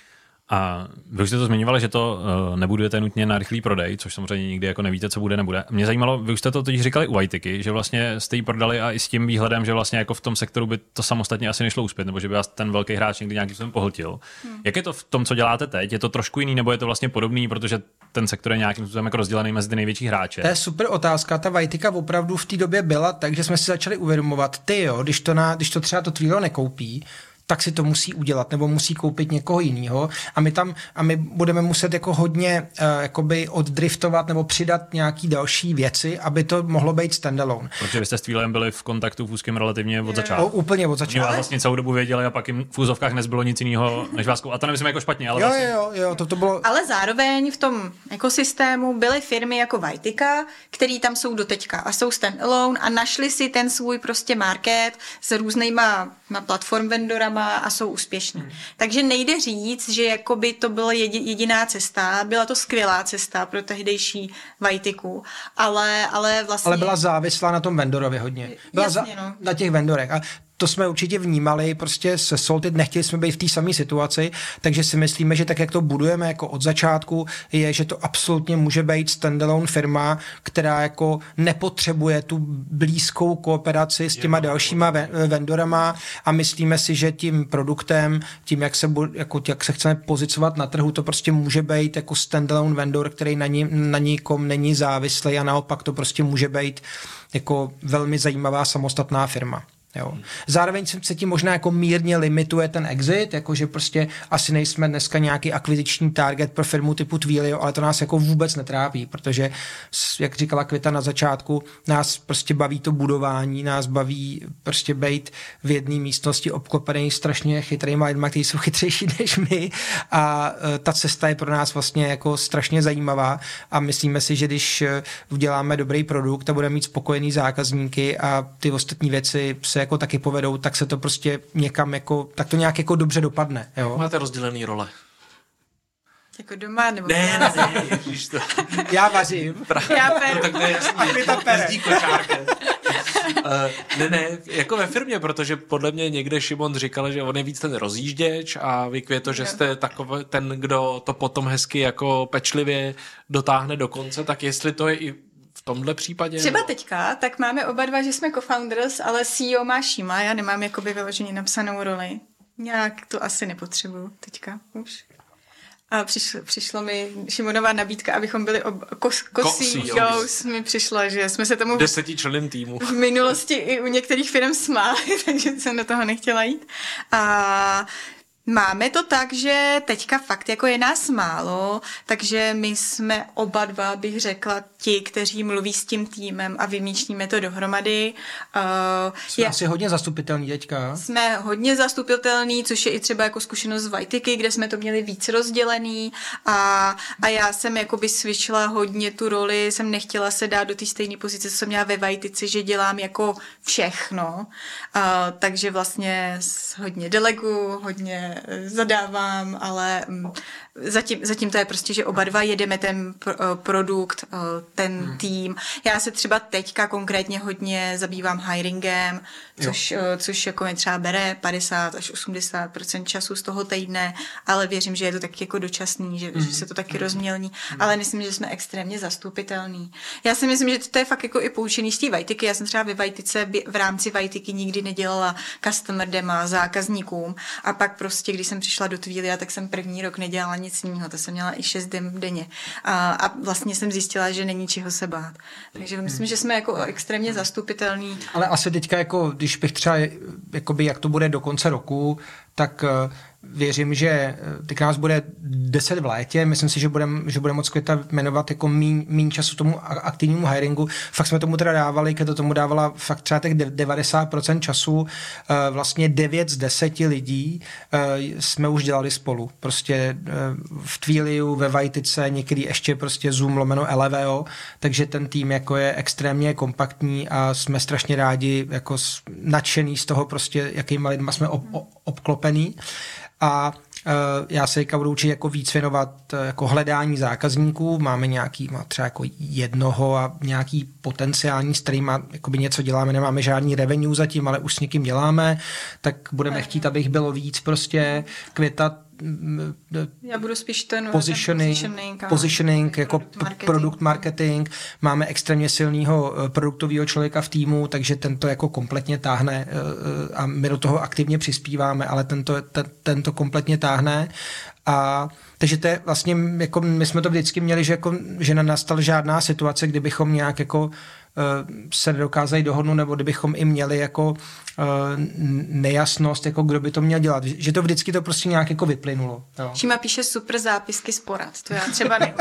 A vy už jste to zmiňovali, že to uh, nebudujete nutně na rychlý prodej, což samozřejmě nikdy jako nevíte, co bude, nebude. Mě zajímalo, vy už jste to teď říkali u Vajtiky, že vlastně jste ji prodali a i s tím výhledem, že vlastně jako v tom sektoru by to samostatně asi nešlo uspět, nebo že by vás ten velký hráč někdy nějakým způsobem pohltil. Hmm. Jak je to v tom, co děláte teď? Je to trošku jiný, nebo je to vlastně podobný, protože ten sektor je nějakým způsobem jako rozdělený mezi ty největší hráče? To je super otázka. Ta Vajtika opravdu v té době byla, takže jsme si začali uvědomovat, ty jo, když to, na, když to třeba to Twilo nekoupí, tak si to musí udělat nebo musí koupit někoho jiného a my tam a my budeme muset jako hodně uh, jakoby oddriftovat nebo přidat nějaký další věci, aby to mohlo být standalone. Protože vy jste s Twilem byli v kontaktu v úzkém relativně od začátku. O, úplně od začátku. Oni vás vlastně celou dobu věděli a pak jim v úzovkách nezbylo nic jiného než vás. A to nemyslím jako špatně, ale jo, vlastně... jo, jo, to, to bylo... Ale zároveň v tom ekosystému byly firmy jako Vajtika, který tam jsou doteďka a jsou standalone a našli si ten svůj prostě market s různýma platform vendorama firmama a jsou úspěšní. Hmm. Takže nejde říct, že jakoby to byla jediná cesta, byla to skvělá cesta pro tehdejší Vajtiku, ale, ale vlastně... Ale byla závislá na tom vendorovi hodně. Byla Jasně, za, no. Na těch vendorech. A to jsme určitě vnímali, prostě se Salted nechtěli jsme být v té samé situaci, takže si myslíme, že tak, jak to budujeme jako od začátku, je, že to absolutně může být standalone firma, která jako nepotřebuje tu blízkou kooperaci s těma dalšíma vendorama a myslíme si, že tím produktem, tím, jak se, jako, jak se chceme pozicovat na trhu, to prostě může být jako standalone vendor, který na, ní, na nikom není závislý a naopak to prostě může být jako velmi zajímavá samostatná firma. Jo. Zároveň se tím možná jako mírně limituje ten exit, jakože prostě asi nejsme dneska nějaký akviziční target pro firmu typu Twilio, ale to nás jako vůbec netrápí, protože, jak říkala Kvita na začátku, nás prostě baví to budování, nás baví prostě být v jedné místnosti obklopený strašně chytrýma lidma, kteří jsou chytřejší než my a e, ta cesta je pro nás vlastně jako strašně zajímavá a myslíme si, že když e, uděláme dobrý produkt a budeme mít spokojený zákazníky a ty ostatní věci se jako taky povedou, tak se to prostě někam jako, tak to nějak jako dobře dopadne. Jo? Máte rozdělený role. Jako doma nebo Ne, ne, ne, ježiš to. Já vařím. Já peru. No, tak to je jasný. to pere. Uh, ne, ne, jako ve firmě, protože podle mě někde Šimon říkal, že on je víc ten rozjížděč a vy to, že jste takový ten, kdo to potom hezky jako pečlivě dotáhne do konce, tak jestli to je i tomhle případě? Třeba teďka, tak máme oba dva, že jsme co-founders, ale CEO má Shima, já nemám jakoby vyloženě napsanou roli. Nějak to asi nepotřebuju teďka už. A přišlo, přišlo mi Šimonová nabídka, abychom byli ob, kos, kosí, CEOs. Mi přišlo, že jsme se tomu desetičleným týmu. v minulosti i u některých firm smáli, takže jsem do toho nechtěla jít. A Máme to tak, že teďka fakt jako je nás málo, takže my jsme oba dva, bych řekla, ti, kteří mluví s tím týmem a vymýšlíme to dohromady. Uh, jsme je, asi hodně zastupitelní teďka. Jsme hodně zastupitelní, což je i třeba jako zkušenost z Vajtiky, kde jsme to měli víc rozdělený a, a já jsem jakoby svičila hodně tu roli, jsem nechtěla se dát do té stejné pozice, co jsem měla ve Vajtici, že dělám jako všechno. Uh, takže vlastně hodně delegu, hodně zadávám, ale mm, zatím, zatím to je prostě, že oba dva jedeme ten eh, produkt, eh, ten hmm. tým. Já se třeba teďka konkrétně hodně zabývám hiringem, což, eh, což jako mi třeba bere 50 až 80% času z toho týdne, ale věřím, že je to taky jako dočasný, že, hmm. že se to taky rozmělní, hmm. ale myslím, že jsme extrémně zastupitelní. Já si myslím, že to je fakt jako i poučený z té Vajtiky. Já jsem třeba ve Vajtice v rámci Vajtiky nikdy nedělala customer dema zákazníkům a pak prostě, když jsem přišla do Tvília, tak jsem první rok nedělala nic jiného. To jsem měla i šest den denně. A, a vlastně jsem zjistila, že není čeho se bát. Takže myslím, že jsme jako extrémně zastupitelní. Ale asi teďka, jako, když bych třeba, jakoby, jak to bude do konce roku, tak eh, věřím, že eh, teď nás bude 10 v létě, myslím si, že budeme že budem moc květa jmenovat jako míň času tomu aktivnímu hiringu. Fakt jsme tomu teda dávali, když to tomu dávala fakt třeba těch 90% času, eh, vlastně 9 z 10 lidí jsme už dělali spolu. Prostě v Twiliu, ve Vajtice, někdy ještě prostě Zoom lomeno LVO, takže ten tým jako je extrémně kompaktní a jsme strašně rádi jako nadšený z toho prostě, jakýma lidma jsme ob, obklopený a e, já se teďka budu učit jako víc věnovat e, jako hledání zákazníků. Máme nějaký, má třeba jako jednoho a nějaký potenciální, s kterým něco děláme, nemáme žádný revenue zatím, ale už s někým děláme, tak budeme chtít, abych bylo víc prostě květat já budu spíš ten positioning, positioning, positioning jako produkt marketing. produkt marketing. Máme extrémně silného eh, produktového člověka v týmu, takže tento jako kompletně táhne eh, eh, a my do toho aktivně přispíváme, ale tento, ten, tento kompletně táhne a takže to je vlastně, jako my jsme to vždycky měli, že, jako, že nenastal žádná situace, kdybychom nějak jako se nedokázali dohodnout, nebo kdybychom i měli jako nejasnost, jako kdo by to měl dělat. Že to vždycky to prostě nějak jako vyplynulo. Jo. Šima píše super zápisky z porad, to já třeba ne.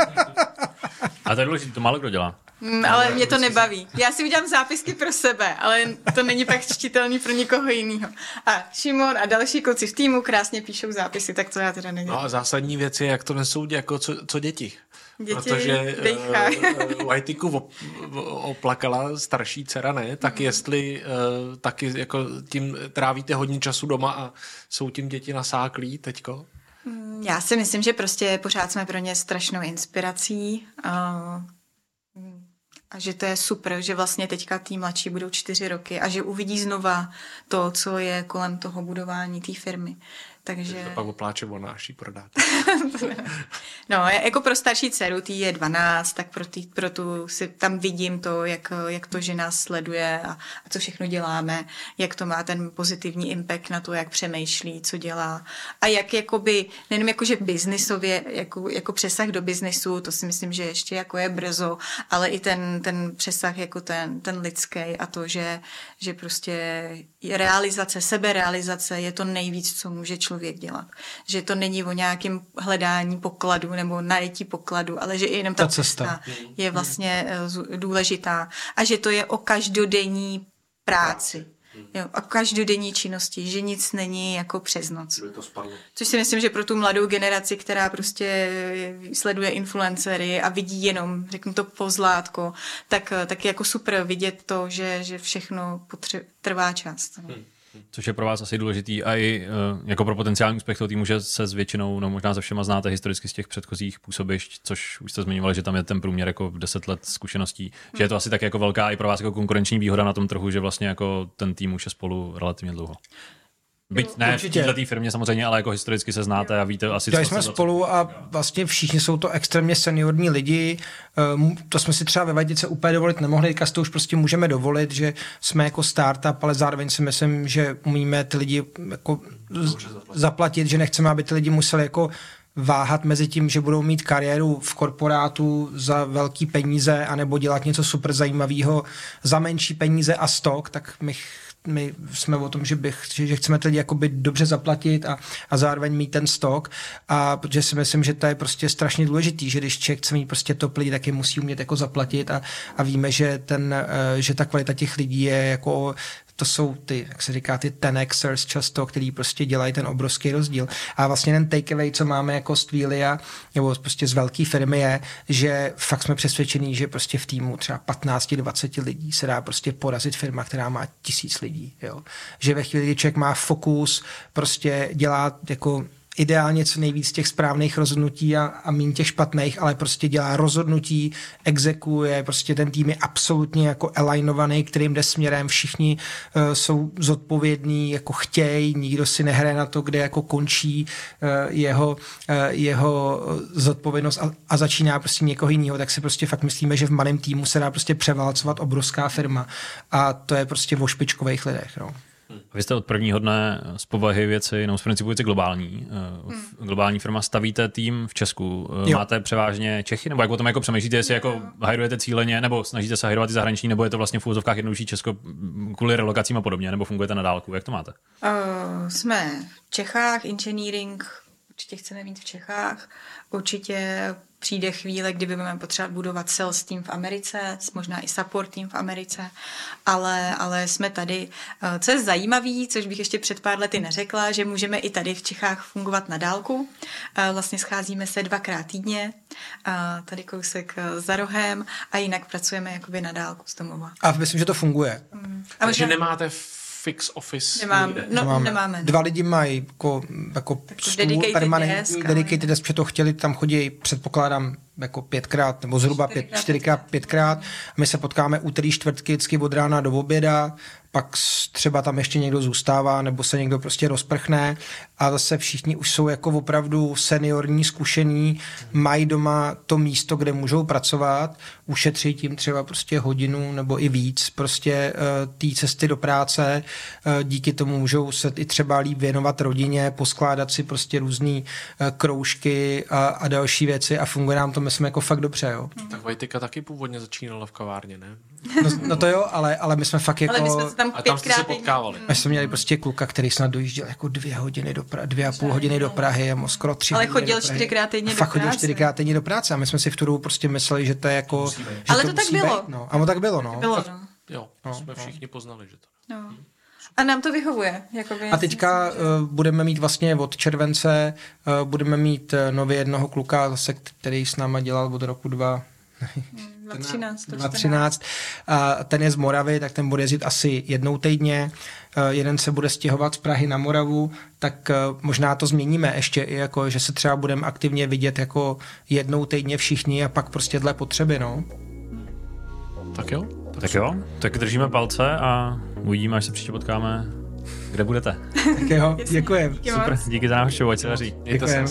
A to je důležité, to málo kdo dělá. Mm, ale mě to nebaví. Já si udělám zápisky pro sebe, ale to není pak čtitelný pro nikoho jiného. A Šimon a další kluci v týmu krásně píšou zápisy, tak to já teda nevím. No a zásadní věc je, jak to nesou jako co, co děti. Děti Protože uh, Whiteyku op, oplakala starší dcera, ne? Tak jestli uh, taky jako tím trávíte hodně času doma a jsou tím děti nasáklí teďko? Já si myslím, že prostě pořád jsme pro ně strašnou inspirací. A, a že to je super, že vlastně teďka tý mladší budou čtyři roky a že uvidí znova to, co je kolem toho budování té firmy. Takže... To pak opláče ona, až ji prodáte. no, jako pro starší dceru, tý je 12, tak pro, tý, pro tu si tam vidím to, jak, jak to, že nás sleduje a, a co všechno děláme, jak to má ten pozitivní impact na to, jak přemýšlí, co dělá a jak jakoby, nejenom jakože biznisově, jako, jako přesah do biznisu, to si myslím, že ještě jako je brzo, ale i ten, ten přesah jako ten, ten lidský a to, že, že prostě realizace, seberealizace je to nejvíc, co může člověk dělat. Že to není o nějakém hledání pokladu nebo najetí pokladu, ale že i jenom ta, Ta cesta. cesta je vlastně eh, důležitá. A že to je o každodenní práci. Jo, a každodenní činnosti, že nic není jako přes noc. Což si myslím, že pro tu mladou generaci, která prostě sleduje influencery a vidí jenom, řeknu to, pozlátko, tak, tak je jako super vidět to, že, že všechno potře- trvá čas. Hmm. Což je pro vás asi důležitý a i uh, jako pro potenciální úspěch toho týmu, že se s většinou, no možná se všema znáte historicky z těch předchozích působišť, což už jste zmiňovali, že tam je ten průměr jako 10 let zkušeností, hmm. že je to asi tak jako velká i pro vás jako konkurenční výhoda na tom trhu, že vlastně jako ten tým už je spolu relativně dlouho. Byť ne Určitě. v té firmě samozřejmě, ale jako historicky se znáte a víte asi, co jsme spolu a vlastně všichni jsou to extrémně seniorní lidi. Ehm, to jsme si třeba ve Vajdice úplně dovolit nemohli, teďka to už prostě můžeme dovolit, že jsme jako startup, ale zároveň si myslím, že umíme ty lidi jako zaplatit, že nechceme, aby ty lidi museli jako váhat mezi tím, že budou mít kariéru v korporátu za velký peníze, anebo dělat něco super zajímavého za menší peníze a stok, tak my my jsme o tom, že, bych, že chceme ty lidi jakoby dobře zaplatit a, a zároveň mít ten stok. A protože si myslím, že to je prostě strašně důležitý, že když člověk chce mít prostě top lidi, tak je musí umět jako zaplatit a, a víme, že, ten, eh, že ta kvalita těch lidí je jako to jsou ty, jak se říká, ty 10xers často, který prostě dělají ten obrovský rozdíl. A vlastně ten takeaway, co máme jako z Twilia, nebo prostě z velké firmy je, že fakt jsme přesvědčení, že prostě v týmu třeba 15-20 lidí se dá prostě porazit firma, která má tisíc lidí. Jo? Že ve chvíli, kdy člověk má fokus, prostě dělá jako ideálně co nejvíc těch správných rozhodnutí a, a méně těch špatných, ale prostě dělá rozhodnutí, exekuje, prostě ten tým je absolutně jako alignovaný, kterým jde směrem, všichni uh, jsou zodpovědní, jako chtějí, nikdo si nehraje na to, kde jako končí uh, jeho, uh, jeho zodpovědnost a, a začíná prostě někoho jiného, tak si prostě fakt myslíme, že v malém týmu se dá prostě převálcovat obrovská firma a to je prostě o špičkových lidech. No. Vy jste od prvního dne z povahy věci, no z principu věci globální. Hmm. Globální firma stavíte tým v Česku. Jo. Máte převážně Čechy, nebo jak o tom jako přemýšlíte, jestli jako hajrujete cíleně, nebo snažíte se hajrovat i zahraniční, nebo je to vlastně v úzovkách jednodušší Česko kvůli relokacím a podobně, nebo fungujete na dálku? Jak to máte? Uh, jsme v Čechách, engineering určitě chceme mít v Čechách. Určitě přijde chvíle, kdy budeme potřebovat budovat sales team v Americe, možná i support team v Americe, ale, ale jsme tady. Co je zajímavé, což bych ještě před pár lety neřekla, že můžeme i tady v Čechách fungovat na dálku. Vlastně scházíme se dvakrát týdně, tady kousek za rohem a jinak pracujeme jakoby na dálku z domova. A myslím, že to funguje. Hmm. A Takže možná... nemáte fix office? Nemám, no, nemáme. nemáme. Dva lidi mají jako, jako stůl permanentní, dedicated desk, protože to chtěli, tam chodí, předpokládám, jako pětkrát, nebo zhruba čtyřikrát, pět, čtyřikrát, pětkrát. My se potkáme úterý, čtvrtky, vždycky od rána do oběda, pak třeba tam ještě někdo zůstává, nebo se někdo prostě rozprchne a zase všichni už jsou jako opravdu seniorní, zkušení, mají doma to místo, kde můžou pracovat, ušetří tím třeba prostě hodinu nebo i víc prostě uh, té cesty do práce, uh, díky tomu můžou se i třeba líp věnovat rodině, poskládat si prostě různé uh, kroužky a, a další věci a funguje nám to, myslím, jako fakt dobře. Jo. Tak Vajtika taky původně začínala v kavárně, ne? No, no to jo, ale, ale my jsme fakt jako... Ale my jsme se tam A tam jste se potkávali. My jsme měli prostě kluka, který snad dojížděl jako dvě hodiny do Prahy, dvě a půl hodiny do Prahy, a skoro tři Ale hodiny chodil čtyřikrát týdně A do Fakt chodil práce. čtyřikrát týdně do práce a my jsme si v tu dobu prostě mysleli, že to je jako... Že Ale to tak musí bylo. Být, no. A to tak bylo, no. Bylo, no. Jo, to jsme všichni poznali, že to. no. A nám to vyhovuje. Jakoby, A teďka uh, budeme mít vlastně od července, uh, budeme mít uh, nově jednoho kluka, zase, který s náma dělal od roku 2, 2013. 2013. A ten je z Moravy, tak ten bude jezdit asi jednou týdně. Eh, Jeden se bude stěhovat z Prahy na Moravu, tak eh, možná to změníme ještě i jako, že se třeba budeme aktivně vidět jako jednou týdně všichni a pak prostě dle potřeby, no. Tak jo? Tak jo, tak držíme palce a uvidíme, až se příště potkáme, kde budete. Tak jo, děkujem. Díky Super, díky za návštěvu, ať se daří. Děkujem.